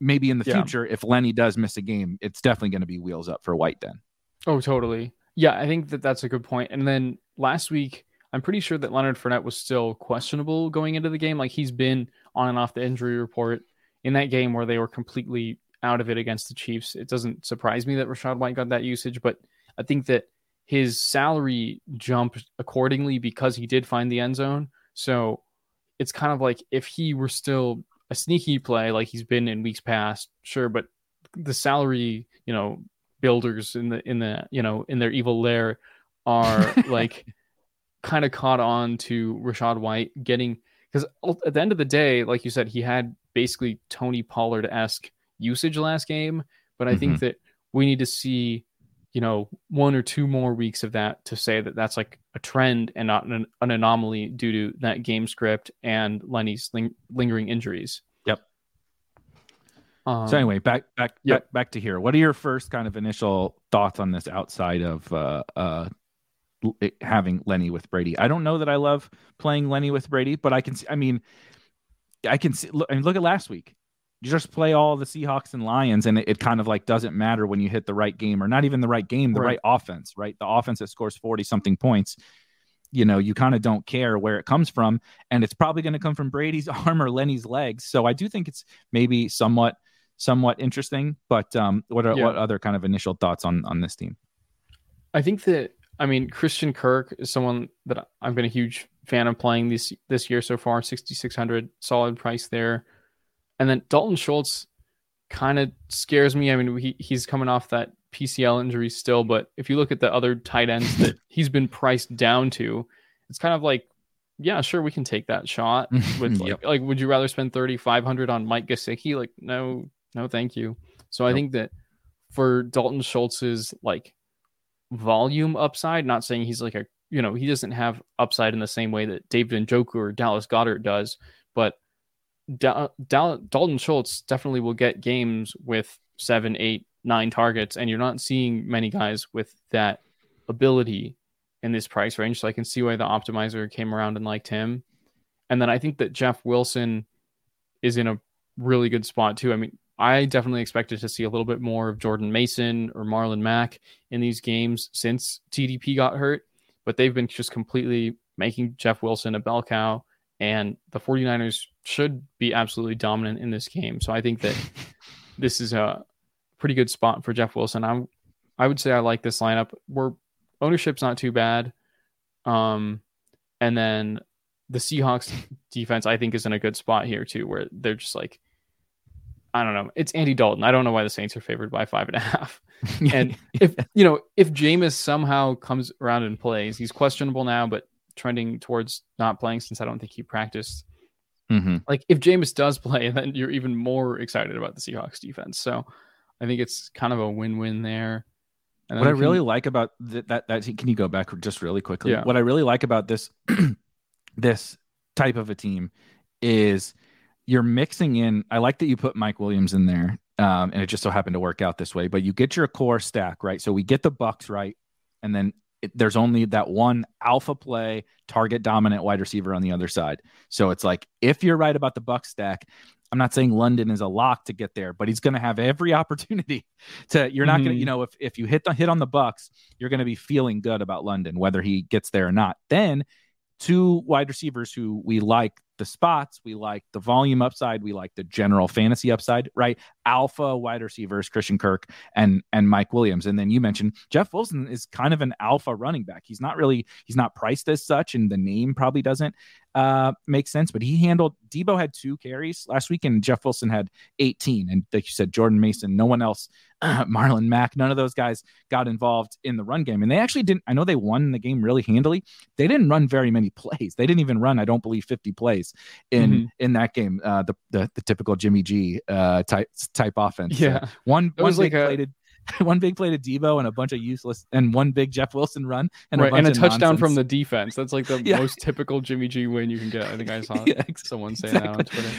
maybe in the yeah. future, if Lenny does miss a game, it's definitely going to be wheels up for White then. Oh, totally. Yeah, I think that that's a good point. And then last week, I'm pretty sure that Leonard Fournette was still questionable going into the game. Like he's been on and off the injury report in that game where they were completely out of it against the Chiefs. It doesn't surprise me that Rachaad White got that usage, but I think that his salary jumped accordingly because he did find the end zone. So it's kind of like if he were still a sneaky play like he's been in weeks past, sure, but the salary, you know, builders in the in the you know in their evil lair are like kind of caught on to Rachaad White getting because at the end of the day, like you said, he had basically Tony Pollard esque usage last game, but I mm-hmm. think that we need to see you know one or two more weeks of that to say that that's like a trend and not an, an anomaly due to that game script and Lenny's ling- lingering injuries. Yep. Um, so anyway, back back yep. back back to here. What are your first kind of initial thoughts on this outside of uh, uh, having Lenny with Brady? I don't know that I love playing Lenny with Brady, but I can see. I mean, I can see. Look, I mean, look at last week you just play all the Seahawks and Lions, and it, it, kind of like doesn't matter when you hit the right game or not even the right game, the right, right offense, right? The offense that scores 40 something points. You know, you kind of don't care where it comes from. And it's probably going to come from Brady's arm or Lenny's legs. So I do think it's maybe somewhat, somewhat interesting. But um, what are yeah. what other kind of initial thoughts on on this team? I think that I mean Christian Kirk is someone that I've been a huge fan of playing this this year so far. 6600 solid price there. And then Dalton Schultz kind of scares me. I mean, he, he's coming off that PCL injury still, but if you look at the other tight ends that he's been priced down to, it's kind of like, yeah, sure, we can take that shot. With like, yep. like would you rather spend thirty five hundred on Mike Gesicki? Like, no, no, thank you. So yep. I think that for Dalton Schultz's like volume upside, not saying he's like a you know, he doesn't have upside in the same way that David Njoku or Dallas Goedert does, but da- da- Dalton Schultz definitely will get games with seven, eight, nine targets, and you're not seeing many guys with that ability in this price range. So I can see why the optimizer came around and liked him. And then I think that Jeff Wilson is in a really good spot too. I mean, I definitely expected to see a little bit more of Jordan Mason or Marlon Mack in these games since TDP got hurt, but they've been just completely making Jeff Wilson a bell cow. And the 49ers should be absolutely dominant in this game. So I think that this is a pretty good spot for Jeff Wilson. I'm I would say I like this lineup. We're ownership's not too bad. Um and then the Seahawks defense I think is in a good spot here too, where they're just like I don't know. It's Andy Dalton. I don't know why the Saints are favored by five and a half. and if you know, if Jameis somehow comes around and plays, he's questionable now, but trending towards not playing since I don't think he practiced. Mm-hmm. Like if Jameis does play, then you're even more excited about the Seahawks defense. So I think it's kind of a win-win there. And what I really like about th- that that can you go back just really quickly? Yeah. What I really like about this this type of a team is you're mixing in. I like that you put Mike Williams in there, um, and it just so happened to work out this way. But you get your core stack right. So we get the Bucks right, and then it, there's only that one alpha play target dominant wide receiver on the other side. So it's like if you're right about the Buck stack, I'm not saying London is a lock to get there, but he's going to have every opportunity to. You're not going to, mm-hmm. you know, if if you hit the hit on the Bucks, you're going to be feeling good about London, whether he gets there or not. Then two wide receivers who we like the spots, we like the volume upside, we like the general fantasy upside, right? Alpha wide receivers, Christian Kirk and and Mike Williams. And then you mentioned Jeff Wilson is kind of an alpha running back. He's not really he's not priced as such, and the name probably doesn't uh make sense, but he handled Debo had two carries last week, and Jeff Wilson had 18. And like you said, Jordan Mason, no one else, Marlon Mack, none of those guys got involved in the run game. And they actually didn't, I know they won the game really handily. They didn't run very many plays. They didn't even run, I don't believe, 50 plays in Mhm. in that game. Uh the the, the typical Jimmy G uh type type offense. Yeah. One It one big like a- play one big play to Debo and a bunch of useless and one big Jeff Wilson run and right, a and a touchdown from the defense. That's like the Yeah. most typical Jimmy G win you can get. I think I saw Yeah, ex- someone say that on. Twitter.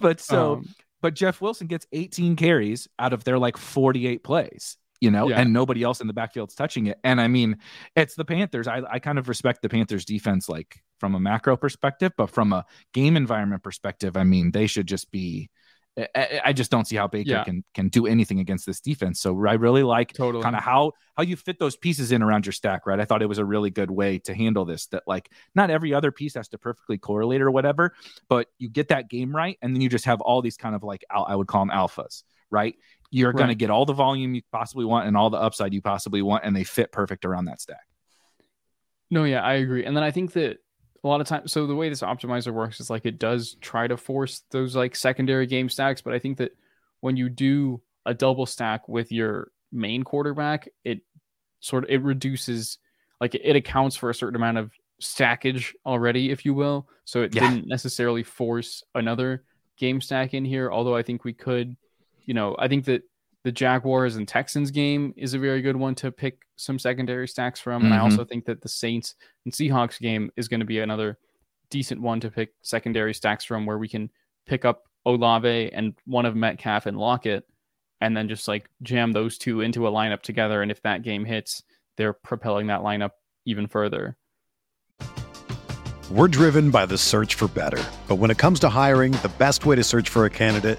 But so Um, but Jeff Wilson gets 18 carries out of their like 48 plays, you know, Yeah. and nobody else in the backfield's touching it. And I mean, it's the Panthers. I, I kind of respect the Panthers defense, like from a macro perspective, but from a game environment perspective, I mean, they should just be. I- I, just don't see how Baker Yeah. can can do anything against this defense. So I really like Totally. kind of how how you fit those pieces in around your stack, right? I thought it was a really good way to handle this. That like not every other piece has to perfectly correlate or whatever, but you get that game right, and then you just have all these kind of like I would call them alphas, right? You're going to get all the volume you possibly want and all the upside you possibly want, and they fit perfect around that stack. No, yeah, I agree. And then I think that a lot of times, so the way this optimizer works is like it does try to force those like secondary game stacks, but I think that when you do a double stack with your main quarterback, it sort of it reduces like it accounts for a certain amount of stackage already, if you will. So it Yeah. didn't necessarily force another game stack in here, although I think we could, you know, I think that the Jaguars and Texans game is a very good one to pick some secondary stacks from. And I Mhm. also think that the Saints and Seahawks game is going to be another decent one to pick secondary stacks from where we can pick up Olave and one of Metcalf and Lockett and then just like jam those two into a lineup together. And if that game hits, they're propelling that lineup even further. We're driven by the search for better. But when it comes to hiring, the best way to search for a candidate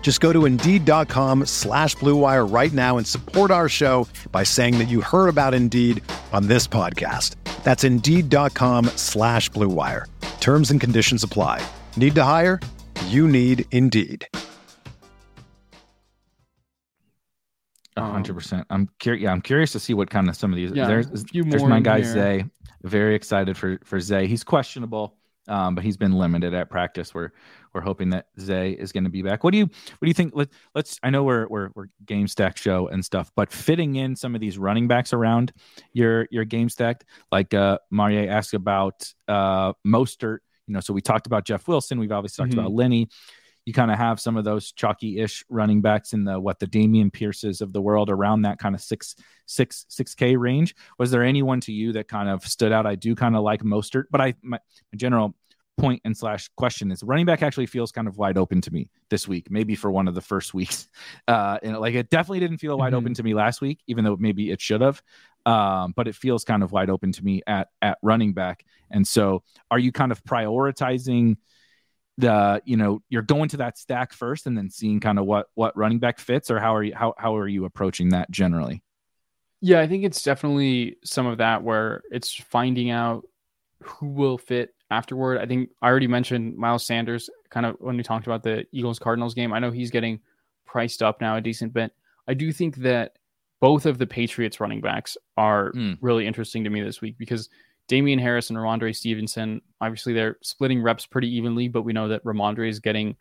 Just go to Indeed.com slash BlueWire right now and support our show by saying that you heard about Indeed on this podcast. That's Indeed.com slash BlueWire. Terms and conditions apply. Need to hire? You need Indeed. A hundred percent. I'm curious. Yeah, I'm curious to see what kind of some of these. Yeah, there's a few there's my in guy there. Zay. Very excited for for Zay. He's questionable, um, but he's been limited at practice. We're we're hoping that Zay is going to be back. What do you what do you think? Let, let's. I know we're we're we're game stack show and stuff, but fitting in some of these running backs around your your game stacked, like uh, Marie asked about uh, Mostert. You know, so we talked about Jeff Wilson. We've obviously talked Mhm. about Lenny you kind of have some of those chalky-ish running backs in the what the Dameon Pierces of the world around that kind of six six six K range. Was there anyone to you that kind of stood out? I do kind of like Mostert, but I my, my general point and slash question is running back actually feels kind of wide open to me this week, maybe for one of the first weeks. Uh, and like it definitely didn't feel wide Mhm. open to me last week, even though maybe it should have. Um, but it feels kind of wide open to me at at running back. And so, are you kind of prioritizing? the you know you're going to that stack first and then seeing kind of what what running back fits or how are you how, how are you approaching that generally Yeah, I think it's definitely some of that where it's finding out who will fit afterward. I think I already mentioned Miles Sanders kind of when we talked about the Eagles Cardinals game. I know he's getting priced up now a decent bit. I do think that both of the Patriots running backs are Mm. really interesting to me this week because Damien Harris and Rhamondre Stevenson, obviously they're splitting reps pretty evenly, but we know that Rhamondre is getting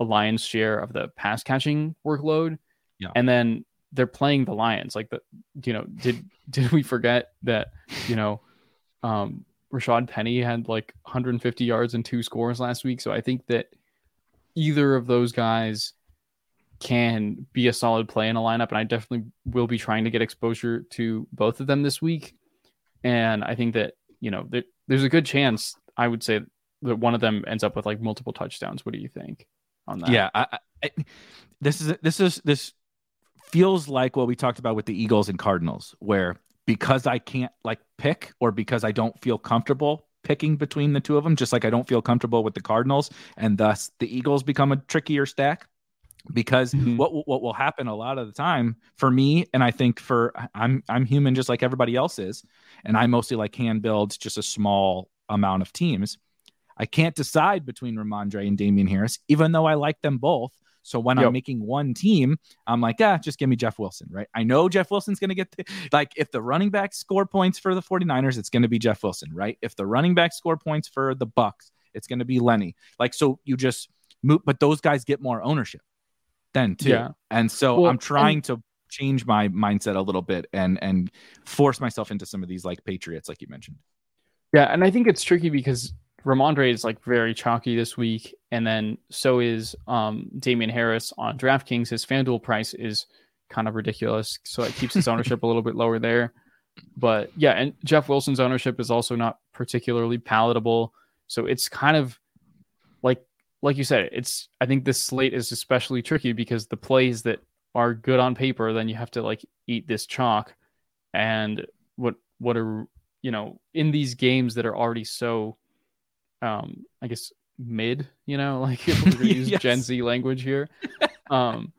a lion's share of the pass catching workload. Yeah. And then they're playing the Lions. Like the you know, did did we forget that, you know, um Rashaad Penny had like 150 yards and two scores last week. So I think that either of those guys can be a solid play in a lineup. And I definitely will be trying to get exposure to both of them this week. And I think that, you know, there, there's a good chance I would say that one of them ends up with like multiple touchdowns. What do you think on that? yeah I, I, this is this is this feels like what we talked about with the eagles and cardinals where because i can't like pick or because i don't feel comfortable picking between the two of them just like i don't feel comfortable with the cardinals and thus the eagles become a trickier stack because Mhm. what what will happen a lot of the time for me and I think for I'm I'm human just like everybody else is and I mostly like hand build just a small amount of teams. I can't decide between Rhamondre and Damien Harris even though I like them both. So when Yep. I'm making one team, I'm like, ah, just give me Jeff Wilson, right? I know Jeff Wilson's going to get the, like if the running back score points for the 49ers, it's going to be Jeff Wilson, right? If the running back score points for the Bucks, it's going to be Lenny. Like so you just move but those guys get more ownership then too. Yeah. And so Well, I'm trying to change my mindset a little bit and and force myself into some of these like Patriots, like you mentioned. Yeah, and I think it's tricky because Rhamondre is like very chalky this week, and then so is um Damien Harris on DraftKings. His FanDuel price is kind of ridiculous, so it keeps his ownership a little bit lower there. But yeah, and Jeff Wilson's ownership is also not particularly palatable, so it's kind of like like you said, it's I think this slate is especially tricky because the plays that are good on paper, then you have to like eat this chalk, and what what are you know in these games that are already so um i guess mid you know like if we're gonna use Yes. gen z language here. Um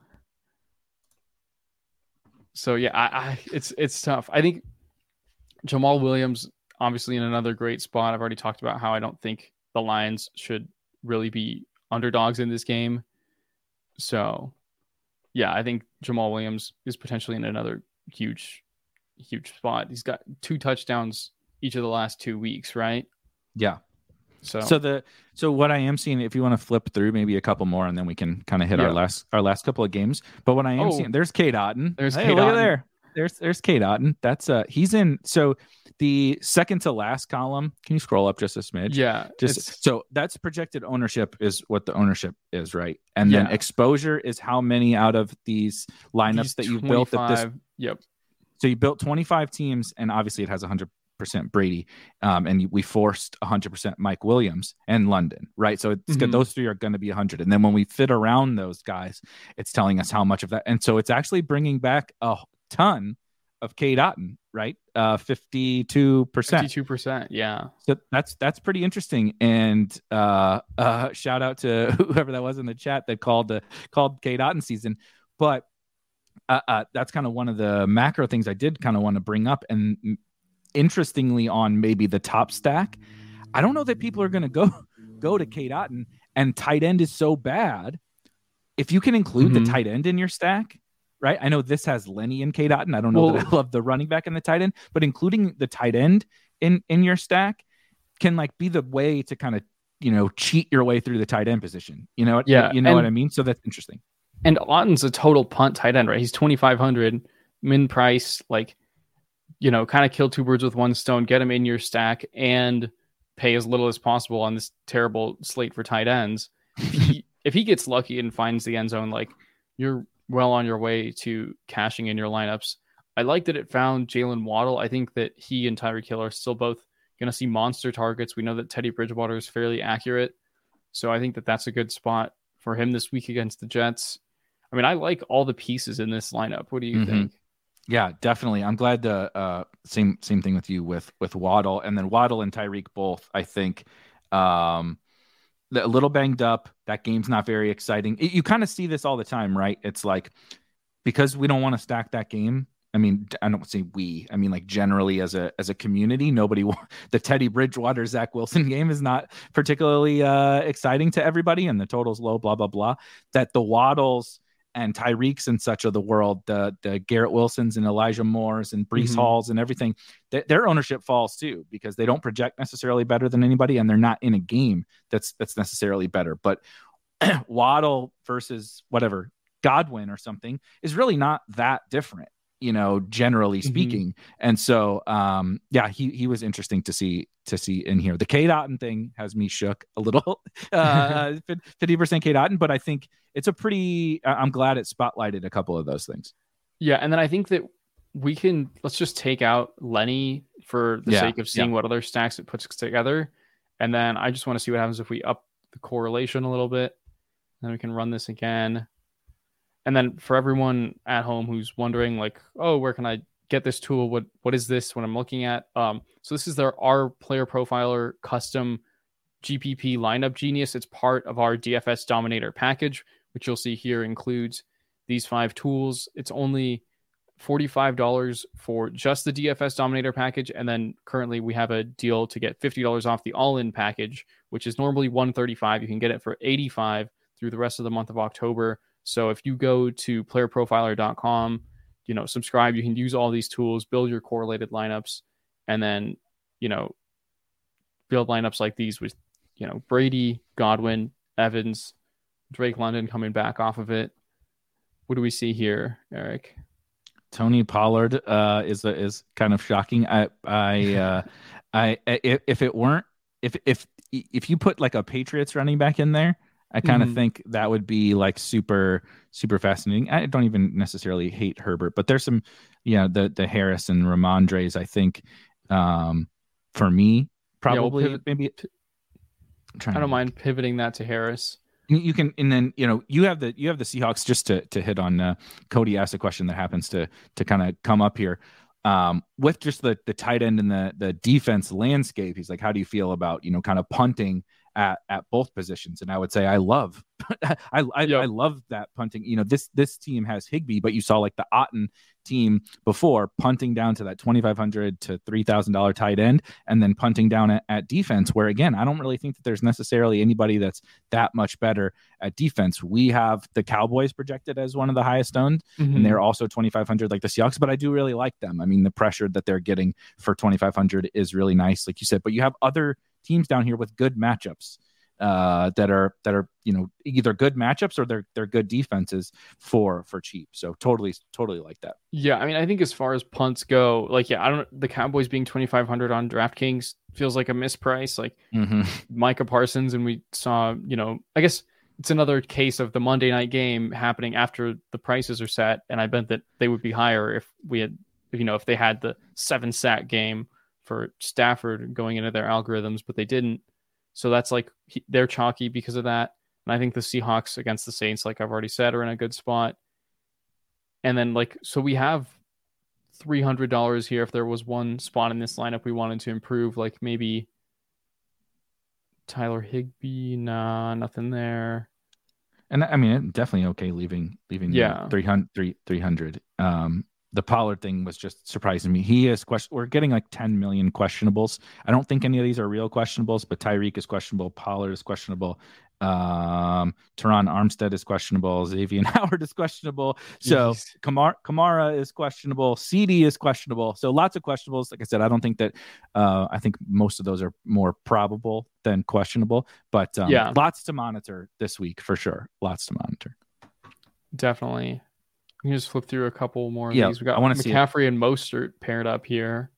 so yeah I, I it's it's tough. I think jamaal williams obviously in another great spot. I've already talked about how i don't think the lions should really be underdogs in this game. So yeah i think jamaal williams is potentially in another huge huge spot. He's got two touchdowns each of the last two weeks right? Yeah. So, So the so what I am seeing, if you want to flip through maybe a couple more, and then we can kind of hit our last our last couple of games. But what I am Oh. seeing, there's Cade Otton. There's hey, look at there. There's there's Cade Otton. That's uh he's in. So the second to last column. Can you scroll up just a smidge? yeah just so that's projected ownership is what the ownership is right and then exposure is how many out of these lineups these that you've built at this yep so you built 25 teams and obviously it has 100% brady um, and we forced 100% mike williams and london right so Mhm. those three are going to be 100 and then when we fit around those guys it's telling us how much of that and so it's actually bringing back a ton of Cade Otton right? Uh, fifty-two percent. Fifty-two percent. Yeah. So that's that's pretty interesting. And uh, uh, shout out to whoever that was in the chat that called the called Cade Otton season. But uh, uh, that's kind of one of the macro things I did kind of want to bring up. And interestingly, on maybe the top stack, I don't know that people are going to go go to Cade Otton. And tight end is so bad. If you can include mm-hmm. the tight end in your stack, right? I know this has Lenny and Cade Otton. I don't know well, that I love the running back and the tight end, but including the tight end in in your stack can like be the way to kind of you know cheat your way through the tight end position. You know, yeah, you know and, what I mean. So that's interesting. And Otton's a total punt tight end, right? He's twenty five hundred min price, like you know, kind of kill two birds with one stone. Get him in your stack and pay as little as possible on this terrible slate for tight ends. If he, if he gets lucky and finds the end zone, like you're well on your way to cashing in your lineups. I like that it found Jaylen Waddle. I think that he and Tyreek Hill are still both going to see monster targets. We know that Teddy Bridgewater is fairly accurate. So I think that that's a good spot for him this week against the Jets. I mean, I like all the pieces in this lineup. What do you mm-hmm. think? Yeah, definitely. I'm glad the uh, same same thing with you with with Waddle and then Waddle and Tyreek both. I think um, a little banged up. That game's not very exciting. It, you kind of see this all the time, right? It's like because we don't want to stack that game. I mean, I don't say we. I mean, like generally as a as a community, nobody. The Teddy Bridgewater Zach Wilson game is not particularly uh, exciting to everybody, and the total's low. Blah blah blah. That the Waddles and Tyreeks and such of the world, the the Garrett Wilsons and Elijah Moores and Breece mm-hmm. Halls and everything, th- their ownership falls too because they don't project necessarily better than anybody, and they're not in a game that's that's necessarily better. But Waddle versus whatever Godwin or something is really not that different you know, generally mm-hmm. speaking. Mm-hmm. And so, um, yeah, he he was interesting to see to see in here. The Cade Otton thing has me shook a little, uh, fifty percent Cade Otton, but I think it's a pretty. I'm glad it spotlighted a couple of those things. Yeah, and then I think that we can let's just take out Lenny for the yeah, sake of seeing yeah. what other stacks it puts together, and then I just want to see what happens if we up the correlation a little bit. Then we can run this again. And then for everyone at home who's wondering, like, oh, where can I get this tool? What what is this? What I'm looking at? Um, so this is their our player profiler custom GPP lineup genius. It's part of our DFS Dominator package, which you'll see here includes these five tools. It's only $45 for just the DFS Dominator package. And then currently we have a deal to get $50 off the all in package, which is normally 135 You can get it for 85 through the rest of the month of October. So if you go to playerprofiler.com, you know, subscribe, you can use all these tools, build your correlated lineups, and then, you know, build lineups like these with, you know, Brady, Godwin, Evans, Drake London coming back off of it. What do we see here, Eric? Tony Pollard uh, is a, is kind of shocking. I I uh, I if, if it weren't if if if you put like a Patriots running back in there, I kind of mm-hmm. think that would be like super super fascinating. I don't even necessarily hate Herbert, but there's some, you know, the the Harris and Rhamondres. I think um, for me probably yeah, we'll maybe. I don't mind pivoting that to Harris. You can, and then you know you have the you have the Seahawks just to to hit on. Uh, Cody asked a question that happens to to kind of come up here um, with just the the tight end and the the defense landscape. He's like, how do you feel about you know kind of punting at at both positions. And I would say I love I I, yep. I, love that punting. You know, this this team has Higbee, but you saw like the Otton team before punting down to that twenty five hundred to three thousand dollar tight end, and then punting down at, at, defense. Where again, I don't really think that there's necessarily anybody that's that much better at defense. We have the Cowboys projected as one of the highest owned, mm-hmm. and they're also twenty five hundred like the Seahawks. But I do really like them. I mean, the pressure that they're getting for twenty five hundred is really nice, like you said. But you have other teams down here with good matchups uh, that are that are you know either good matchups or they're they're good defenses for for cheap. So totally totally like that. Yeah, I mean I think as far as punts go, like yeah, I don't the Cowboys being twenty five hundred on DraftKings feels like a misprice. Like mm-hmm. Micah Parsons, and we saw you know I guess it's another case of the Monday night game happening after the prices are set, and I bet that they would be higher if we had you know if they had the seven sack game for Stafford going into their algorithms, but they didn't. So that's like they're chalky because of that. And I think the Seahawks against the Saints, like I've already said, are in a good spot. And then like so we have three hundred dollars here if there was one spot in this lineup we wanted to improve, like maybe Tyler Higbee. Nah, nothing there. And I mean, definitely okay leaving leaving Yeah. 300 300. Um the Pollard thing was just surprising me. He is question. We're getting like 10 million questionables. I don't think any of these are real questionables, but Tyreek is questionable. Pollard is questionable. Um, Terron Armstead is questionable. Xavier Howard is questionable. So. Kamara, Kamara is questionable. CD is questionable. So lots of questionables. Like I said, I don't think that. Uh, I think most of those are more probable than questionable. But um, Yeah. lots to monitor this week for sure. Lots to monitor. Definitely. Can just flip through a couple more of Yeah, these. We got I wanna see it. McCaffrey and Mostert paired up here.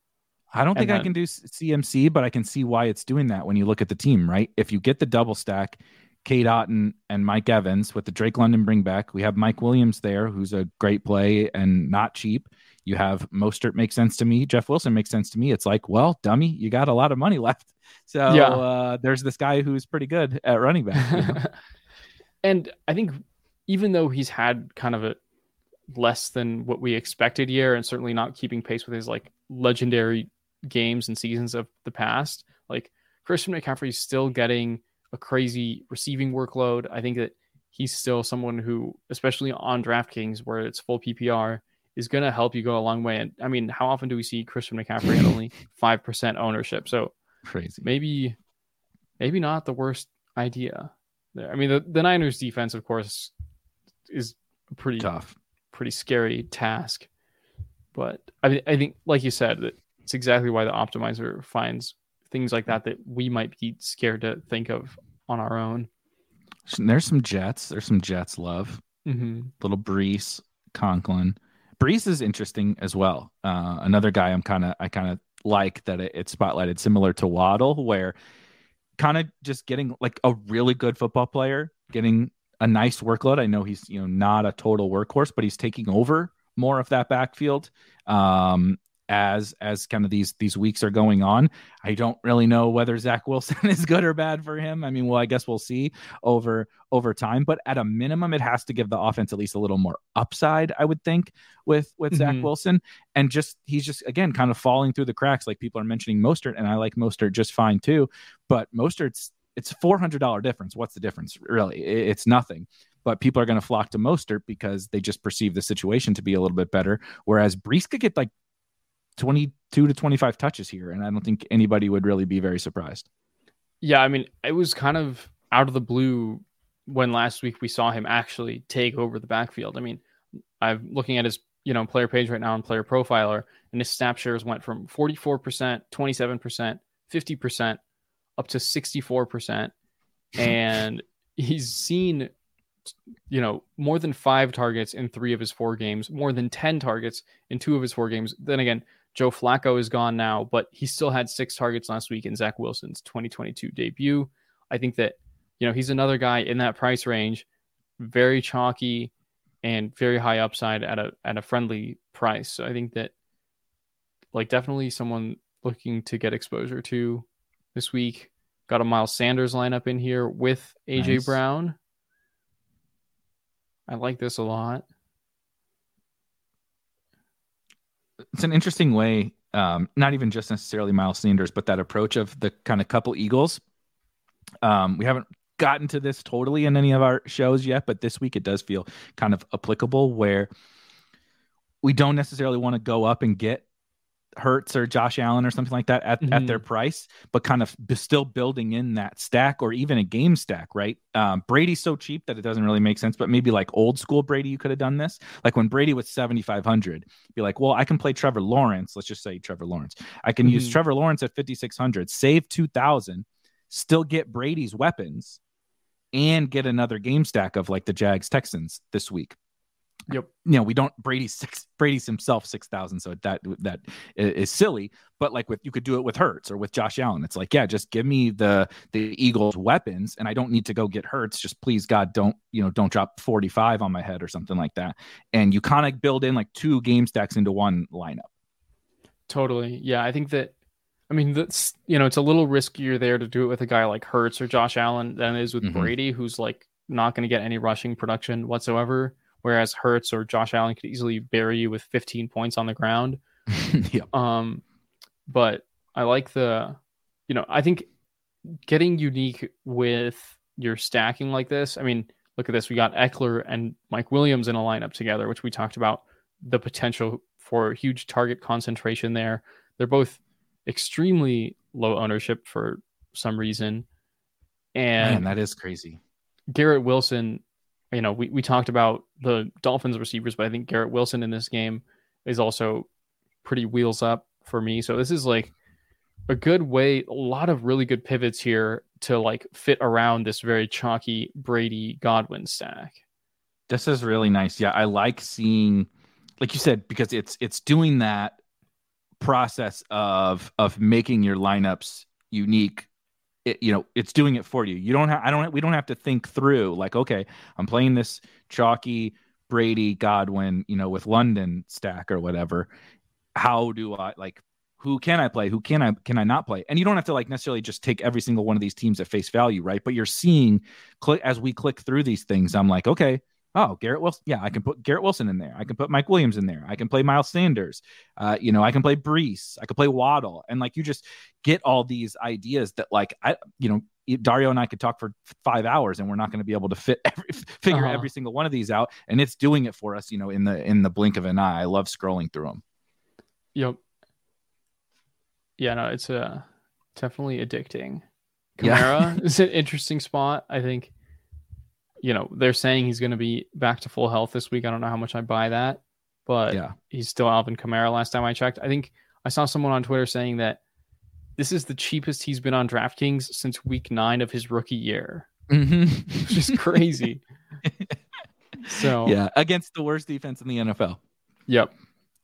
I don't think And I can do CMC, but I can see why it's doing that when you look at the team, right? If you get the double stack, Cade Otton and Mike Evans with the Drake London bring back, we have Mike Williams there, who's a great play and not cheap. You have Mostert makes sense to me. Jeff Wilson makes sense to me. It's like, well, dummy, you got a lot of money left. So Yeah. uh, there's this guy who's pretty good at running back. you know? and I think even though he's had kind of a less than what we expected year and certainly not keeping pace with his like legendary games and seasons of the past, like Christian McCaffrey is still getting a crazy receiving workload. I think that he's still someone who, especially on DraftKings where it's full PPR, is going to help you go a long way. And I mean, how often do we see Christian McCaffrey at only 5% ownership? So Crazy. maybe maybe not the worst idea there. I mean, the, the Niners defense, of course, is pretty Tough. Pretty scary task. But I, I think, like you said, that it's exactly why the optimizer finds things like that that we might be scared to think of on our own. There's some Jets. There's some Jets love. Mm-hmm. little Breece, Conklin. Breece is interesting as well. Uh, another guy I'm kind of I kind of like that it, it's spotlighted similar to Waddle, where kind of just getting like a really good football player, getting a nice workload. I know he's you know not a total workhorse, but he's taking over more of that backfield. Um, as as kind of these these weeks are going on. I don't really know whether Zach Wilson is good or bad for him. I mean, well, I guess we'll see over over time. But at a minimum, it has to give the offense at least a little more upside, I would think, with with Zach Mhm. Wilson. And just he's just again kind of falling through the cracks. Like people are mentioning Mostert, and I like Mostert just fine too. But Mostert's it's four hundred dollar difference. What's the difference? Really, it's nothing. But people are going to flock to Mostert because they just perceive the situation to be a little bit better. Whereas Breece could get like 22 to 25 touches here. And I don't think anybody would really be very surprised. Yeah, I mean, it was kind of out of the blue when last week we saw him actually take over the backfield. I mean, I'm looking at his you know player page right now on Player Profiler, and his snap shares went from 44%, 27%, 50%, up to 64%, and he's seen you know more than five targets in three of his four games, more than 10 targets in two of his four games. Then again, Joe Flacco is gone now, but he still had six targets last week in Zach Wilson's 2022 debut. I think that, you know, he's another guy in that price range, very chalky and very high upside at a at a friendly price. So I think that like definitely someone looking to get exposure to this week. Got a Miles Sanders lineup in here with AJ Nice. Brown. I like this a lot. It's an interesting way, um, not even just necessarily Miles Sanders, but that approach of the kind of couple Eagles. Um, we haven't gotten to this totally in any of our shows yet, but this week it does feel kind of applicable where we don't necessarily want to go up and get Hurts or Josh Allen or something like that at, at Mhm. their price, but kind of b- still building in that stack or even a game stack, right? Um, Brady's so cheap that it doesn't really make sense, but maybe like old school Brady, you could have done this. Like when Brady was 7,500, be like, well, I can play Trevor Lawrence. Let's just say Trevor Lawrence. I can use Mhm. Trevor Lawrence at 5,600, save 2,000, still get Brady's weapons and get another game stack of like the Jags Texans this week Yep. you know we don't Brady's six Brady's himself six thousand, so that that is silly. But like with you could do it with Hurts or with Josh Allen. It's like yeah, just give me the the Eagles weapons, and I don't need to go get Hurts. Just please God, don't you know don't drop forty five on my head or something like that. And you kind of build in like two game stacks into one lineup. Totally. Yeah, I think that. I mean, that's you know, it's a little riskier there to do it with a guy like Hurts or Josh Allen than it is with Mhm. Brady, who's like not going to get any rushing production whatsoever. Whereas Hurts or Josh Allen could easily bury you with 15 points on the ground. yeah. Um, but I like the, you know, I think getting unique with your stacking like this. I mean, look at this. We got Ekeler and Mike Williams in a lineup together, which we talked about the potential for huge target concentration there. They're both extremely low ownership for some reason. And Man, that is crazy. Garrett Wilson, you know, we, we talked about the Dolphins receivers, but I think Garrett Wilson in this game is also pretty wheels up for me. So this is like a good way, a lot of really good pivots here to like fit around this very chalky Brady Godwin stack. This is really nice. Yeah, I like seeing like you said because it's it's doing that process of of making your lineups unique it, you know it's doing it for you. You don't have i don't we don't have to think through like okay i'm playing this chalky brady godwin you know with london stack or whatever. How do i like who can i play? Who can i can i not play? And you don't have to like necessarily just take every single one of these teams at face value right? But you're seeing click as we click through these things i'm like okay oh garrett wilson yeah i can put garrett wilson in there. I can put mike williams in there. I can play miles sanders. Uh, you know i can play breece i can play waddle. And like you just get all these ideas that like i you know dario and i could talk for five hours and we're not going to be able to fit every figure uh-huh. every single one of these out. And it's doing it for us you know in the in the blink of an eye. I love scrolling through them yep. Yeah no it's uh definitely addicting. Kamara yeah. is an interesting spot. I think you know, they're saying he's going to be back to full health this week. I don't know how much I buy that, but yeah, he's still Alvin Kamara last time I checked. I think I saw someone on Twitter saying that this is the cheapest he's been on DraftKings since week nine of his rookie year. Mm-hmm. Which is crazy. so yeah, against the worst defense in the NFL. Yep.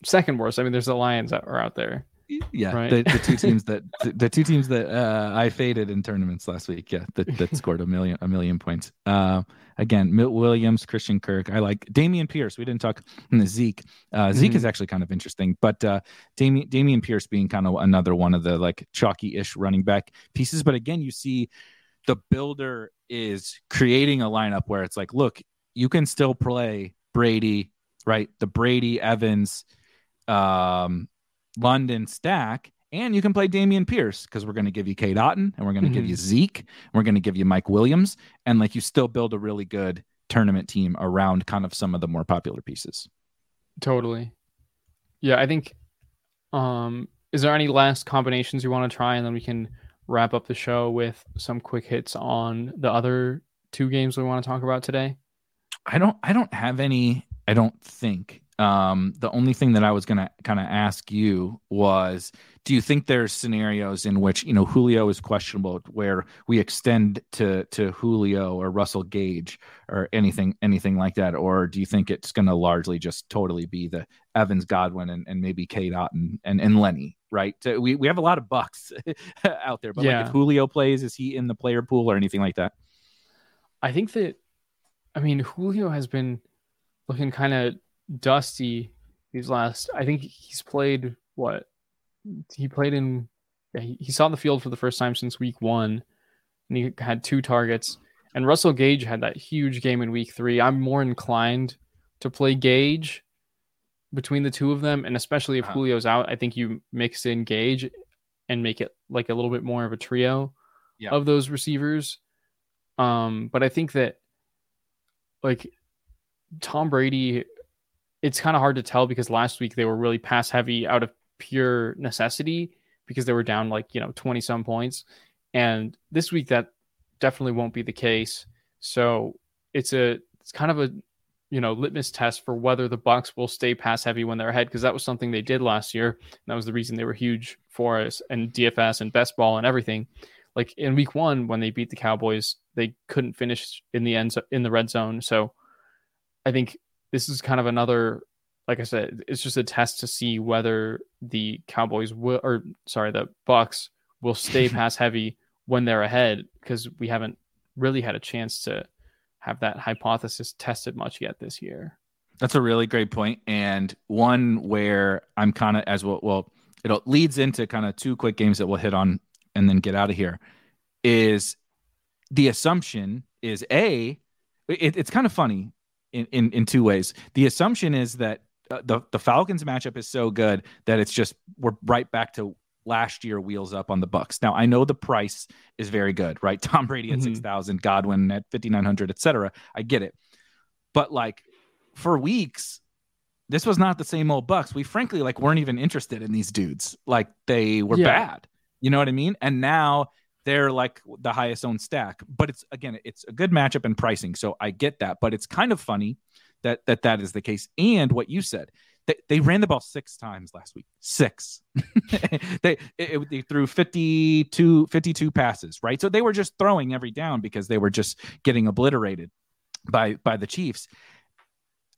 Second worst. I mean, there's the Lions that are out there yeah right? the, the two teams that the, the two teams that uh, i faded in tournaments last week. Yeah that, that scored a million a million points. Uh, again milt williams christian kirk. I like dameon pierce. We didn't talk in the zeke. Uh, zeke mm-hmm. is actually kind of interesting but uh dameon, dameon pierce being kind of another one of the like chalky-ish running back pieces. But again you see the builder is creating a lineup where it's like look you can still play brady right? The brady evans um London stack, and you can play Dameon Pierce because we're going to give you Cade Otton and we're going to mm-hmm. give you Zeke. We're going to give you Mike Williams, and like you still build a really good tournament team around kind of some of the more popular pieces. Totally. Yeah, I think. Um, is there any last combinations you want to try, and then we can wrap up the show with some quick hits on the other two games we want to talk about today? I don't. I don't have any. I don't think. Um, the only thing that I was going to kind of ask you was, do you think there's scenarios in which you know Julio is questionable, where we extend to to Julio or Russell Gage or anything anything like that, or do you think it's going to largely just totally be the Evans, Godwin, and, and maybe Cade Otton and, and Lenny, right? So we we have a lot of bucks out there, but yeah. like if Julio plays, is he in the player pool or anything like that? I think that, I mean, Julio has been looking kind of dusty these last. I think he's played what he played in. He, he saw the field for the first time since week one, and he had two targets. And Russell Gage had that huge game in week three. I'm more inclined to play Gage between the two of them, and especially if uh-huh. Julio's out, I think you mix in Gage and make it like a little bit more of a trio yeah. of those receivers. Um, but I think that like Tom Brady it's kind of hard to tell because last week they were really pass heavy out of pure necessity because they were down like, you know, 20 some points. And this week that definitely won't be the case. So it's a it's kind of a you know litmus test for whether the bucks will stay pass heavy when they're ahead because that was something they did last year. And that was the reason they were huge for us and DFS and best ball and everything. Like in week one when they beat the Cowboys, they couldn't finish in the end in the red zone. So I think this is kind of another like I said, it's just a test to see whether the Cowboys will or sorry, the Bucks will stay pass heavy when they're ahead because we haven't really had a chance to have that hypothesis tested much yet this year. That's a really great point and one where I'm kind of as well well it leads into kind of two quick games that we'll hit on and then get out of here is the assumption is a it, it's kind of funny in, in, in two ways. The assumption is that uh, the the Falcons matchup is so good that it's just we're right back to last year wheels up on the Bucks. Now I know the price is very good, right? Tom Brady at mm-hmm. six thousand, Godwin at fifty nine hundred, etc. I get it, but like for weeks, this was not the same old Bucks. We frankly like weren't even interested in these dudes. Like they were yeah. bad. You know what I mean? And now they're like the highest owned stack. But it's again, it's a good matchup and pricing. So I get that. But it's kind of funny that that that is the case. And what you said, they, they ran the ball six times last week. Six. they it, they threw 52, 52 passes, right? So they were just throwing every down because they were just getting obliterated by by the Chiefs.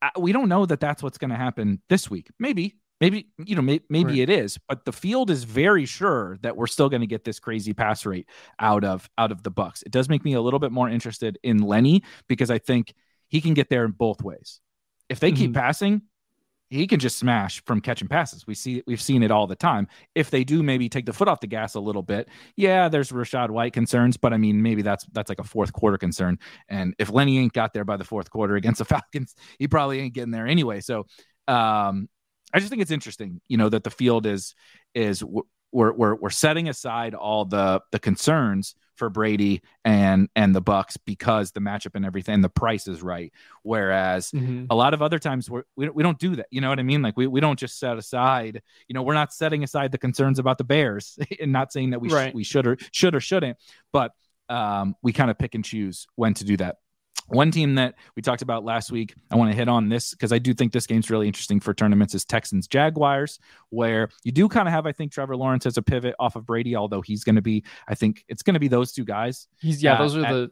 Uh, we don't know that that's what's going to happen this week. Maybe maybe you know may, maybe right. it is but the field is very sure that we're still going to get this crazy pass rate out of out of the bucks it does make me a little bit more interested in lenny because i think he can get there in both ways. If they mm-hmm. keep passing, he can just smash from catching passes. We see we've seen it all the time. If they do maybe take the foot off the gas a little bit, yeah, there's Rachaad White concerns, but I mean maybe that's that's like a fourth quarter concern. And if Lenny ain't got there by the fourth quarter against the Falcons, he probably ain't getting there anyway. So um I just think it's interesting, you know, that the field is is we're we're we're setting aside all the the concerns for Brady and and the Bucks because the matchup and everything, the price is right. Whereas mm-hmm. a lot of other times we're, we we don't do that. You know what I mean? Like we, we don't just set aside. You know, we're not setting aside the concerns about the Bears and not saying that we right. sh- we should or should or shouldn't, but um, we kind of pick and choose when to do that. One team that we talked about last week, I want to hit on this because I do think this game's really interesting for tournaments is Texans Jaguars, where you do kind of have, I think, Trevor Lawrence as a pivot off of Brady, although he's going to be, I think it's going to be those two guys. He's, yeah, uh, those are at, the,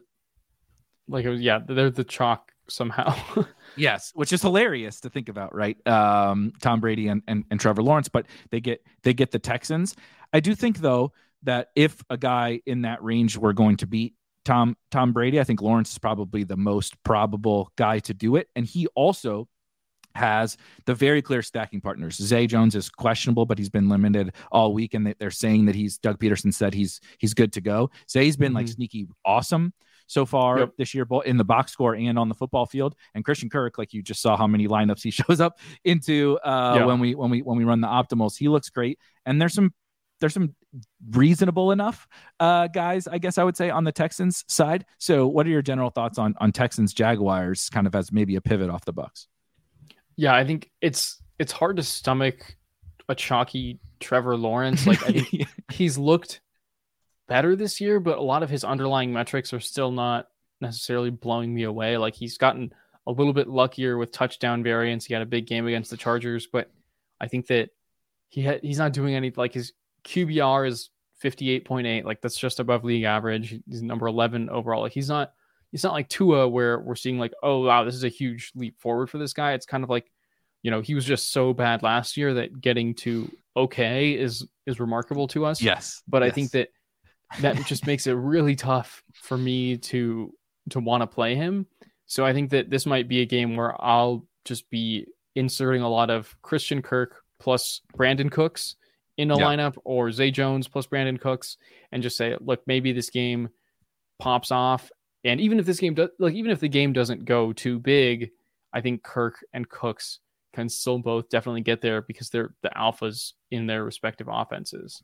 like, yeah, they're the chalk somehow. yes, which is hilarious to think about, right? Um, Tom Brady and, and, and Trevor Lawrence, but they get, they get the Texans. I do think, though, that if a guy in that range were going to beat Tom Tom Brady. I think Lawrence is probably the most probable guy to do it, and he also has the very clear stacking partners. Zay Jones is questionable, but he's been limited all week, and they're saying that he's Doug Pederson said he's he's good to go. Zay's been mm-hmm. like sneaky awesome so far yep. this year, both in the box score and on the football field. And Christian Kirk, like you just saw how many lineups he shows up into uh, when we when we when we run the optimals, he looks great. And there's some there's some reasonable enough uh, guys, I guess I would say, on the Texans side. So, what are your general thoughts on on Texans Jaguars, kind of as maybe a pivot off the Bucks? Yeah, I think it's it's hard to stomach a chalky Trevor Lawrence. Like I think he's looked better this year, but a lot of his underlying metrics are still not necessarily blowing me away. Like he's gotten a little bit luckier with touchdown variance. He had a big game against the Chargers, but I think that he had, he's not doing any like his QBR is 58.8. Like that's just above league average. He's number 11 overall. Like he's not he's not like Tua where we're seeing like, oh wow, this is a huge leap forward for this guy. It's kind of like, you know, he was just so bad last year that getting to okay is is remarkable to us. Yes. But yes. I think that that just makes it really tough for me to to want to play him. So I think that this might be a game where I'll just be inserting a lot of Christian Kirk plus Brandin Cooks in a yeah. lineup or Zay Jones plus Brandin Cooks and just say, look, maybe this game pops off. And even if this game does, like, even if the game doesn't go too big, I think Kirk and Cooks can still both definitely get there because they're the alphas in their respective offenses.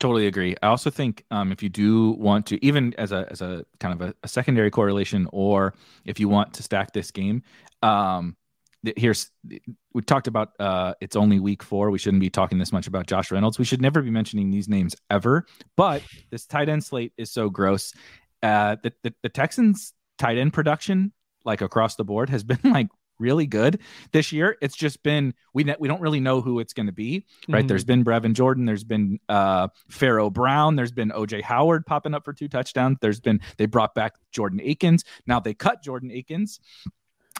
Totally agree. I also think um, if you do want to, even as a as a kind of a, a, secondary correlation, or if you want to stack this game, um, here's we talked about uh it's only week four. We shouldn't be talking this much about josh reynolds. We should never be mentioning these names ever but this tight end slate is so gross. Uh the, the, the texans tight end production like across the board has been like really good. This year it's just been we we don't really know who it's going to be right? Mm-hmm. there's been brevin jordan there's been uh pharaoh brown there's been oj howard popping up for two touchdowns. There's been they brought back jordan akins. Now they cut jordan akins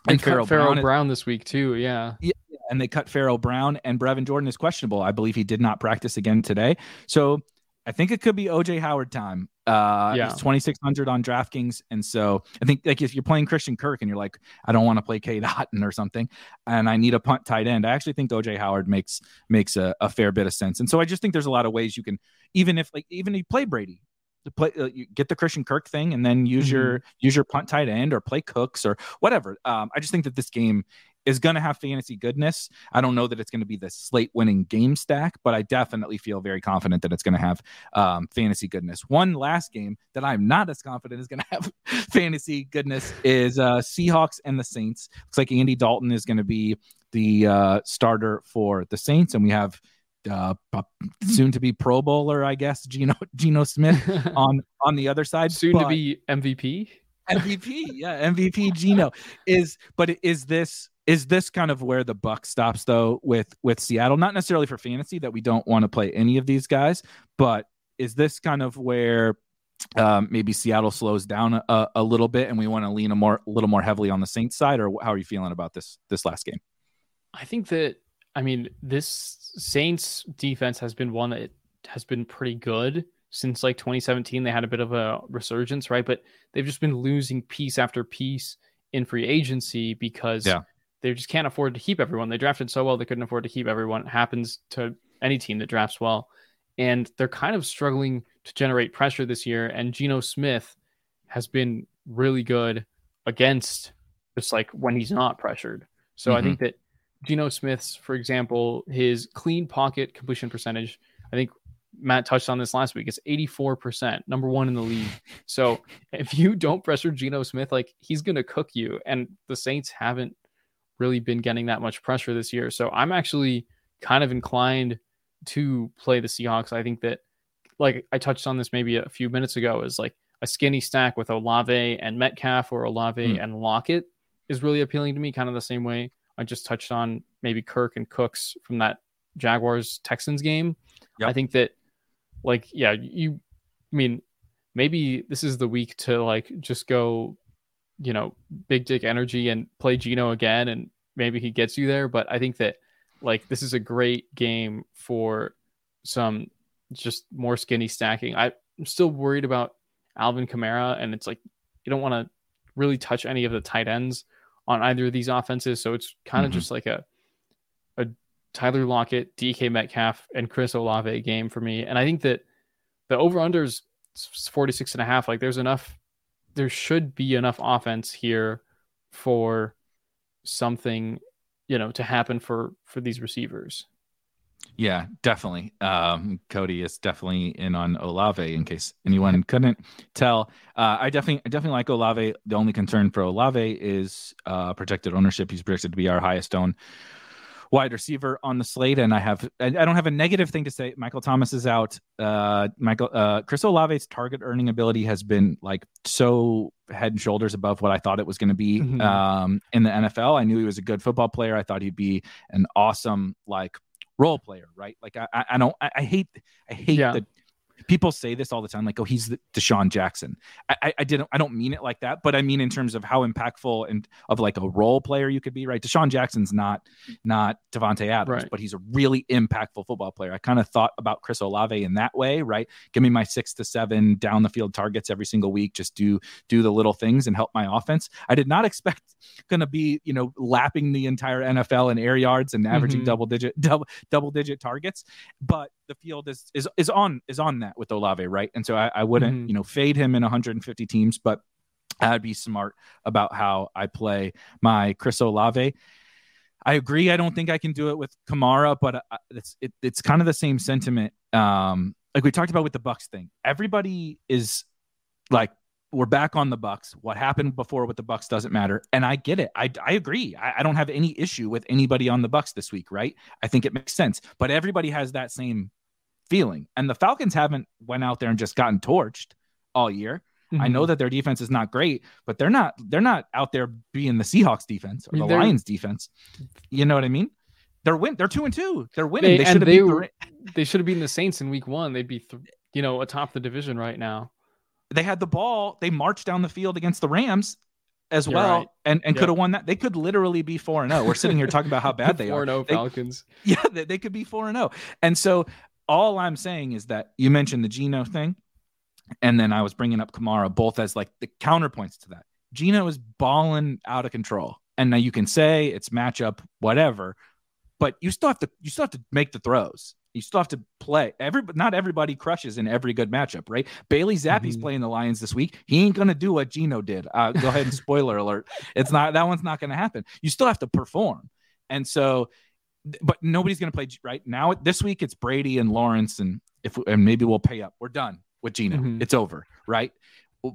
and Pharaoh, Pharaoh Brown, Brown, this week too. Yeah. yeah. And they cut Pharaoh Brown and Brevin Jordan is questionable. I believe he did not practice again today. So I think it could be OJ Howard time. Uh, yeah. It's 2,600 on DraftKings. And so I think like if you're playing Christian Kirk and you're like, I don't want to play Cade Otton or something, and I need a punt tight end, I actually think OJ Howard makes, makes a, a fair bit of sense. And so I just think there's a lot of ways you can, even if like, even if you play Brady, play uh, get the Christian Kirk thing and then use mm-hmm. your use your punt tight end or play Cooks or whatever. Um, I just think that this game is going to have fantasy goodness. I don't know that it's going to be the slate winning game stack, but I definitely feel very confident that it's going to have um, fantasy goodness. One last game that I'm not as confident is going to have fantasy goodness is uh, Seahawks and the Saints. Looks like Andy Dalton is going to be the uh, starter for the Saints, and we have uh, soon to be Pro Bowler, I guess, Geno Geno Smith on on the other side. Soon but, to be MVP. MVP, yeah, MVP Geno is. But is this is this kind of where the buck stops though with with Seattle? Not necessarily for fantasy that we don't want to play any of these guys, but is this kind of where um, maybe Seattle slows down a, a little bit and we want to lean a more a little more heavily on the Saints side, or how are you feeling about this this last game? I think that I mean this Saints defense has been one that has been pretty good since like 2017. They had a bit of a resurgence, right? But they've just been losing piece after piece in free agency because yeah. they just can't afford to keep everyone. They drafted so well they couldn't afford to keep everyone. It happens to any team that drafts well. And they're kind of struggling to generate pressure this year. And Geno Smith has been really good against just like when he's not pressured. So mm-hmm. I think that Geno Smith's, for example, his clean pocket completion percentage, I think Matt touched on this last week. It's 84%, number one in the league. So if you don't pressure Geno Smith, like he's going to cook you. And the Saints haven't really been getting that much pressure this year. So I'm actually kind of inclined to play the Seahawks. I think that, like I touched on this maybe a few minutes ago, is like a skinny stack with Olave and Metcalf or Olave mm. and Lockett is really appealing to me, kind of the same way I just touched on maybe Kirk and Cooks from that Jaguars Texans game. Yep. I think that like yeah, you I mean maybe this is the week to like just go you know, big dick energy and play Geno again and maybe he gets you there, but I think that like this is a great game for some just more skinny stacking. I'm still worried about Alvin Kamara and it's like you don't want to really touch any of the tight ends on either of these offenses. So it's kind of mm-hmm. just like a a Tyler Lockett, DK Metcalf, and Chris Olave game for me. And I think that the over unders 46 and a half. Like there's enough, there should be enough offense here for something, you know, to happen for for these receivers. Yeah, definitely. Um, Cody is definitely in on Olave. In case anyone couldn't tell, uh, I definitely, I definitely like Olave. The only concern for Olave is uh, projected ownership. He's projected to be our highest owned wide receiver on the slate, and I have, I, I don't have a negative thing to say. Michael Thomas is out. Uh, Michael, uh, Chris Olave's target earning ability has been like so head and shoulders above what I thought it was going to be mm-hmm. um, in the NFL. I knew he was a good football player. I thought he'd be an awesome like role player, right? Like I, I don't, I, hate, I hate yeah. the people say this all the time, like, "Oh, he's the DeSean Jackson." I, I, didn't, I don't mean it like that, but I mean in terms of how impactful and of like a role player you could be, right? DeSean Jackson's not not Davante Adams, right. but he's a really impactful football player. I kind of thought about Chris Olave in that way, right? Give me my six to seven down the field targets every single week, just do do the little things and help my offense. I did not expect going to be, you know, lapping the entire NFL in air yards and averaging mm-hmm. double digit double double digit targets, but the field is is is on is on that with Olave, right? And so I, I wouldn't mm-hmm. you know fade him in 150 teams, but I'd be smart about how I play my Chris Olave. I agree. I don't think I can do it with Kamara, but it's it, it's kind of the same sentiment. Um, like we talked about with the Bucks thing. Everybody is like we're back on the Bucks. What happened before with the Bucks doesn't matter, and I get it. I, I agree. I, I, don't have any issue with anybody on the Bucks this week, right? I think it makes sense. But everybody has that same feeling, and the Falcons haven't went out there and just gotten torched all year. Mm-hmm. I know mm-hmm. that their defense is not great, but they're not they're not out there being the Seahawks defense or the Lions defense. You know what I mean? They're win. They're two and two. They're winning. They, they should have they, the... they should have beaten the Saints in Week One. They'd be th- you know atop the division right now they had the ball. They marched down the field against the Rams as You're well, right. and and yep. could have won that. They could literally be four and zero. Oh. We're sitting here talking about how bad they 4 are. Four zero Falcons. yeah, they, they could be four and zero. And so all I'm saying is that you mentioned the Geno thing, and then I was bringing up Kamara both as like the counterpoints to that. Geno is balling out of control, and now you can say it's matchup, whatever, but you still have to you still have to make the throws You still have to play. Every not everybody crushes in every good matchup, right? Bailey Zappe's mm-hmm. playing the Lions this week. He ain't gonna do what Geno did. Uh, go ahead and spoiler alert. It's not that one's not gonna happen. You still have to perform, and so, but nobody's gonna play right now. This week it's Brady and Lawrence, and if and maybe we'll pay up. We're done with Geno. Mm-hmm. It's over, right?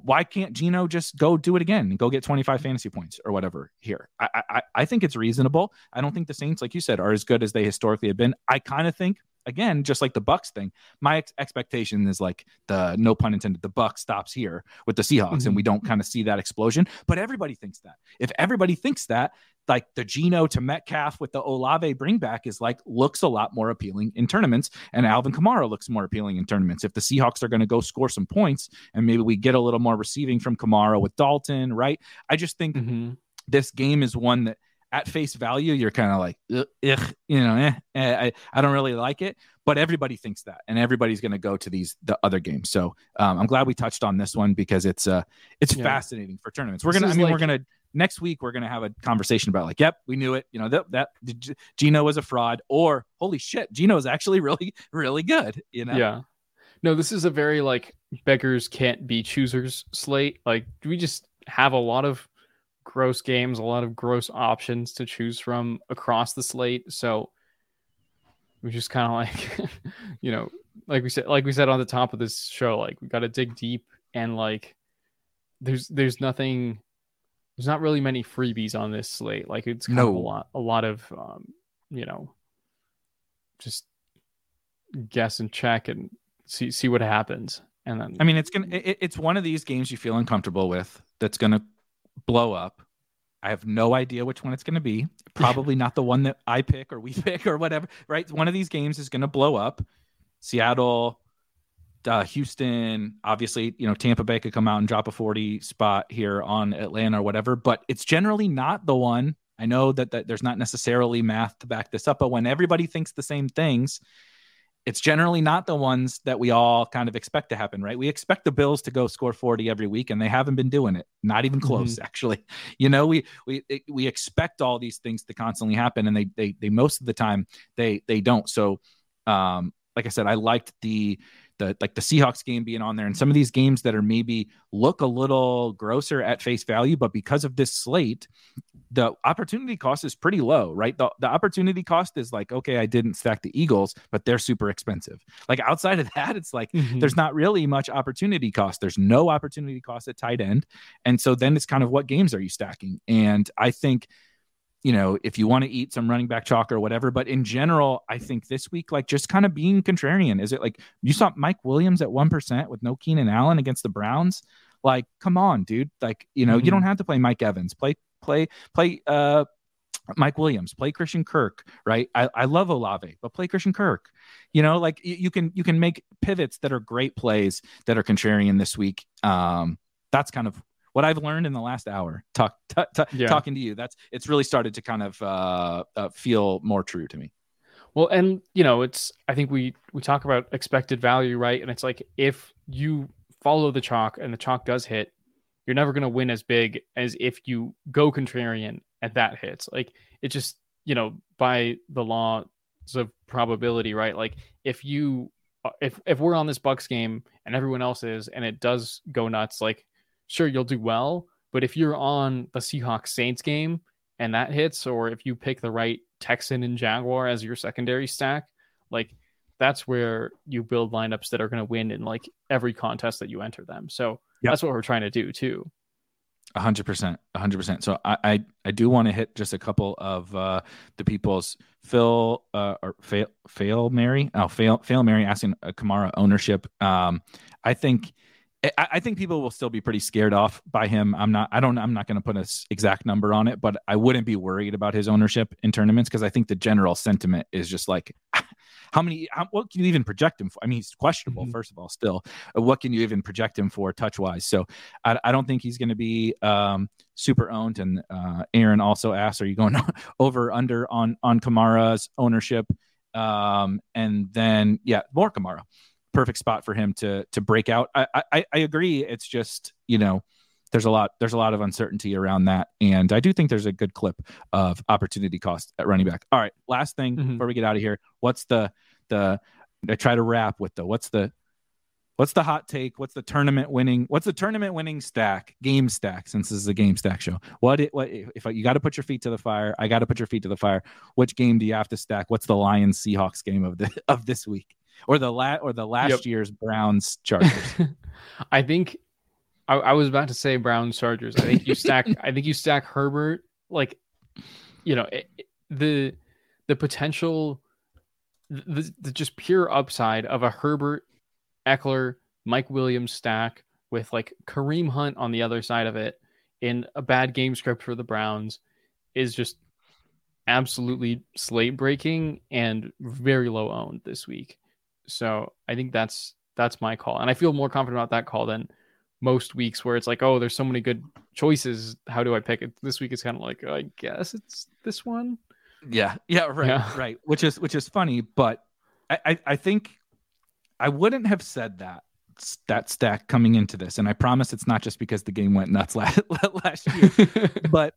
why can't Geno just go do it again and go get 25 fantasy points or whatever here? I, I I think it's reasonable. I don't think the Saints, like you said, are as good as they historically have been. I kind of think again, just like the Bucks thing, my ex- expectation is like the no pun intended, the Buck stops here with the Seahawks, mm-hmm. and we don't kind of see that explosion. But everybody thinks that. If everybody thinks that, like the Geno to Metcalf with the Olave bring back is like looks a lot more appealing in tournaments, and Alvin Kamara looks more appealing in tournaments. If the Seahawks are going to go score some points, and maybe we get a little more receiving from Kamara with Dalton, right? I just think mm-hmm. this game is one that at face value, you're kind of like, Ugh, you know, eh, eh, I, I don't really like it. But everybody thinks that, and everybody's going to go to these the other games. So um, I'm glad we touched on this one because it's uh it's yeah. fascinating for tournaments. We're gonna, I mean, like, we're gonna next week we're gonna have a conversation about like, yep, we knew it. You know that that Geno was a fraud, or holy shit, Geno is actually really really good. You know? Yeah. No, this is a very like beggars can't be choosers slate. Like do we just have a lot of gross games, a lot of gross options to choose from across the slate. So we just kind of like, you know, like we said, like we said on the top of this show, like we got to dig deep and like, there's there's nothing, there's not really many freebies on this slate. Like it's kind no. of a lot, a lot of, um, you know, just guess and check and see see what happens. And then I mean, it's gonna it, it's one of these games you feel uncomfortable with that's gonna blow up. I have no idea which one it's going to be. Probably not the one that I pick or we pick or whatever, right? One of these games is going to blow up. Seattle, uh, Houston, obviously, you know, Tampa Bay could come out and drop a 40 spot here on Atlanta or whatever, but it's generally not the one. I know that, that there's not necessarily math to back this up, but when everybody thinks the same things, it's generally not the ones that we all kind of expect to happen, right? We expect the Bills to go score 40 every week and they haven't been doing it. Not even close mm-hmm. actually. You know, we we we expect all these things to constantly happen and they they they most of the time they they don't. So um like I said, I liked the the like the Seahawks game being on there and some of these games that are maybe look a little grosser at face value, but because of this slate, the opportunity cost is pretty low, right? The, the opportunity cost is like, okay, I didn't stack the Eagles, but they're super expensive. Like outside of that, it's like mm-hmm. there's not really much opportunity cost. There's no opportunity cost at tight end. And so then it's kind of what games are you stacking? And I think you know, if you want to eat some running back chalk or whatever. But in general, I think this week, like just kind of being contrarian. Is it like you saw Mike Williams at 1% with no Keenan Allen against the Browns? Like, come on, dude. Like, you know, mm-hmm. you don't have to play Mike Evans. Play, play, play, uh, Mike Williams, play Christian Kirk, right? I, I love Olave, but play Christian Kirk. You know, like you, you can you can make pivots that are great plays that are contrarian this week. Um, that's kind of what I've learned in the last hour talk, t- t- yeah. talking to you. That's it's really started to kind of uh, uh, feel more true to me. Well, and you know, it's I think we we talk about expected value, right? And it's like if you follow the chalk and the chalk does hit, you're never going to win as big as if you go contrarian and that hits. Like it just you know by the laws of probability, right? Like if you uh, if if we're on this Bucks game and everyone else is, and it does go nuts, like sure you'll do well. But if you're on the Seahawks Saints game and that hits, or if you pick the right Texan and Jaguar as your secondary stack, like that's where you build lineups that are going to win in like every contest that you enter them. So yep. that's what we're trying to do too. A hundred percent, a hundred percent. So I, I, I do want to hit just a couple of uh, the people's Phil uh, or fail, fail Mary, oh fail, fail Mary asking a Kamara ownership. Um, I think I, I think people will still be pretty scared off by him. I'm not. I don't. I'm not going to put an exact number on it, but I wouldn't be worried about his ownership in tournaments because I think the general sentiment is just like, how many? How, what can you even project him for? I mean, he's questionable. Mm-hmm. First of all, still, uh, what can you even project him for touch wise? So I, I don't think he's going to be um, super owned. And uh, Aaron also asked, are you going over under on on Kamara's ownership? Um, and then yeah, more Kamara perfect spot for him to to break out. I, I I agree. It's just you know there's a lot there's a lot of uncertainty around that, and I do think there's a good clip of opportunity cost at running back. All right, last thing mm-hmm. before we get out of here, what's the the I try to wrap with the what's the what's the hot take? What's the tournament winning? What's the tournament winning stack? Game stack. Since this is a game stack show, what it, what if you got to put your feet to the fire? I got to put your feet to the fire. Which game do you have to stack? What's the Lions Seahawks game of the of this week, or the la or the last yep. year's Browns Chargers? I think I, I, was about to say Browns Chargers. I think you stack. I think you stack Herbert like, you know, it, the the potential, the, the just pure upside of a Herbert Ekeler, Mike Williams stack with like Kareem Hunt on the other side of it in a bad game script for the Browns is just absolutely slate breaking and very low owned this week. So I think that's that's my call. And I feel more confident about that call than most weeks where it's like, oh, there's so many good choices. How do I pick it? This week is kind of like, oh, I guess it's this one. Yeah. Yeah. Right. Yeah. Right. Which is which is funny, but I, I, I think I wouldn't have said that that stack coming into this, and I promise it's not just because the game went nuts last last year, but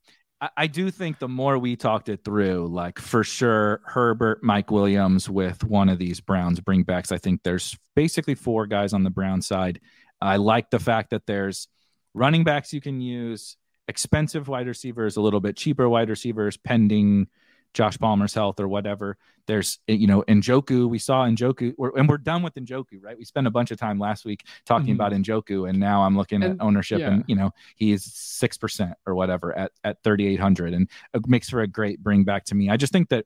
I, do think the more we talked it through, like for sure, Herbert, Mike Williams with one of these Browns bringbacks. I think there's basically four guys on the Brown side. I like the fact that there's running backs you can use, expensive wide receivers, a little bit cheaper wide receivers, pending Josh Palmer's health or whatever. There's, you know, Njoku. We saw Njoku, and we're done with Njoku, right? We spent a bunch of time last week talking mm-hmm. about Njoku, and now I'm looking and, at ownership, yeah. and you know, he is six percent or whatever at at 3,800, and it makes for a great bring back to me. I just think that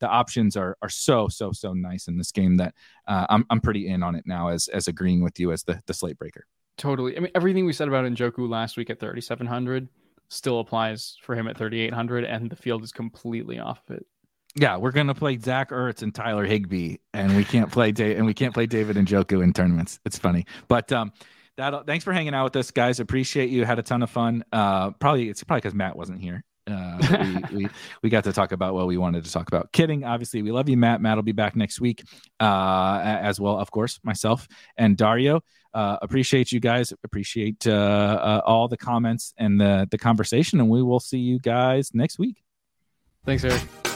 the options are are so so so nice in this game that uh, I'm I'm pretty in on it now as as agreeing with you as the the slate breaker. Totally. I mean, everything we said about Njoku last week at 3,700 still applies for him at 3,800, and the field is completely off of it. Yeah, we're gonna play Zach Ertz and Tyler Higbee, and we can't play da- and we can't play David Njoku in tournaments. It's funny, but um, that thanks for hanging out with us, guys. Appreciate you. Had a ton of fun. Uh, probably it's probably because Matt wasn't here. Uh, we, we, we got to talk about what we wanted to talk about. Kidding, obviously. We love you, Matt. Matt will be back next week, uh, as well, of course, myself and Dario. Uh, appreciate you guys. Appreciate uh, uh, all the comments and the the conversation, and we will see you guys next week. Thanks, Eric.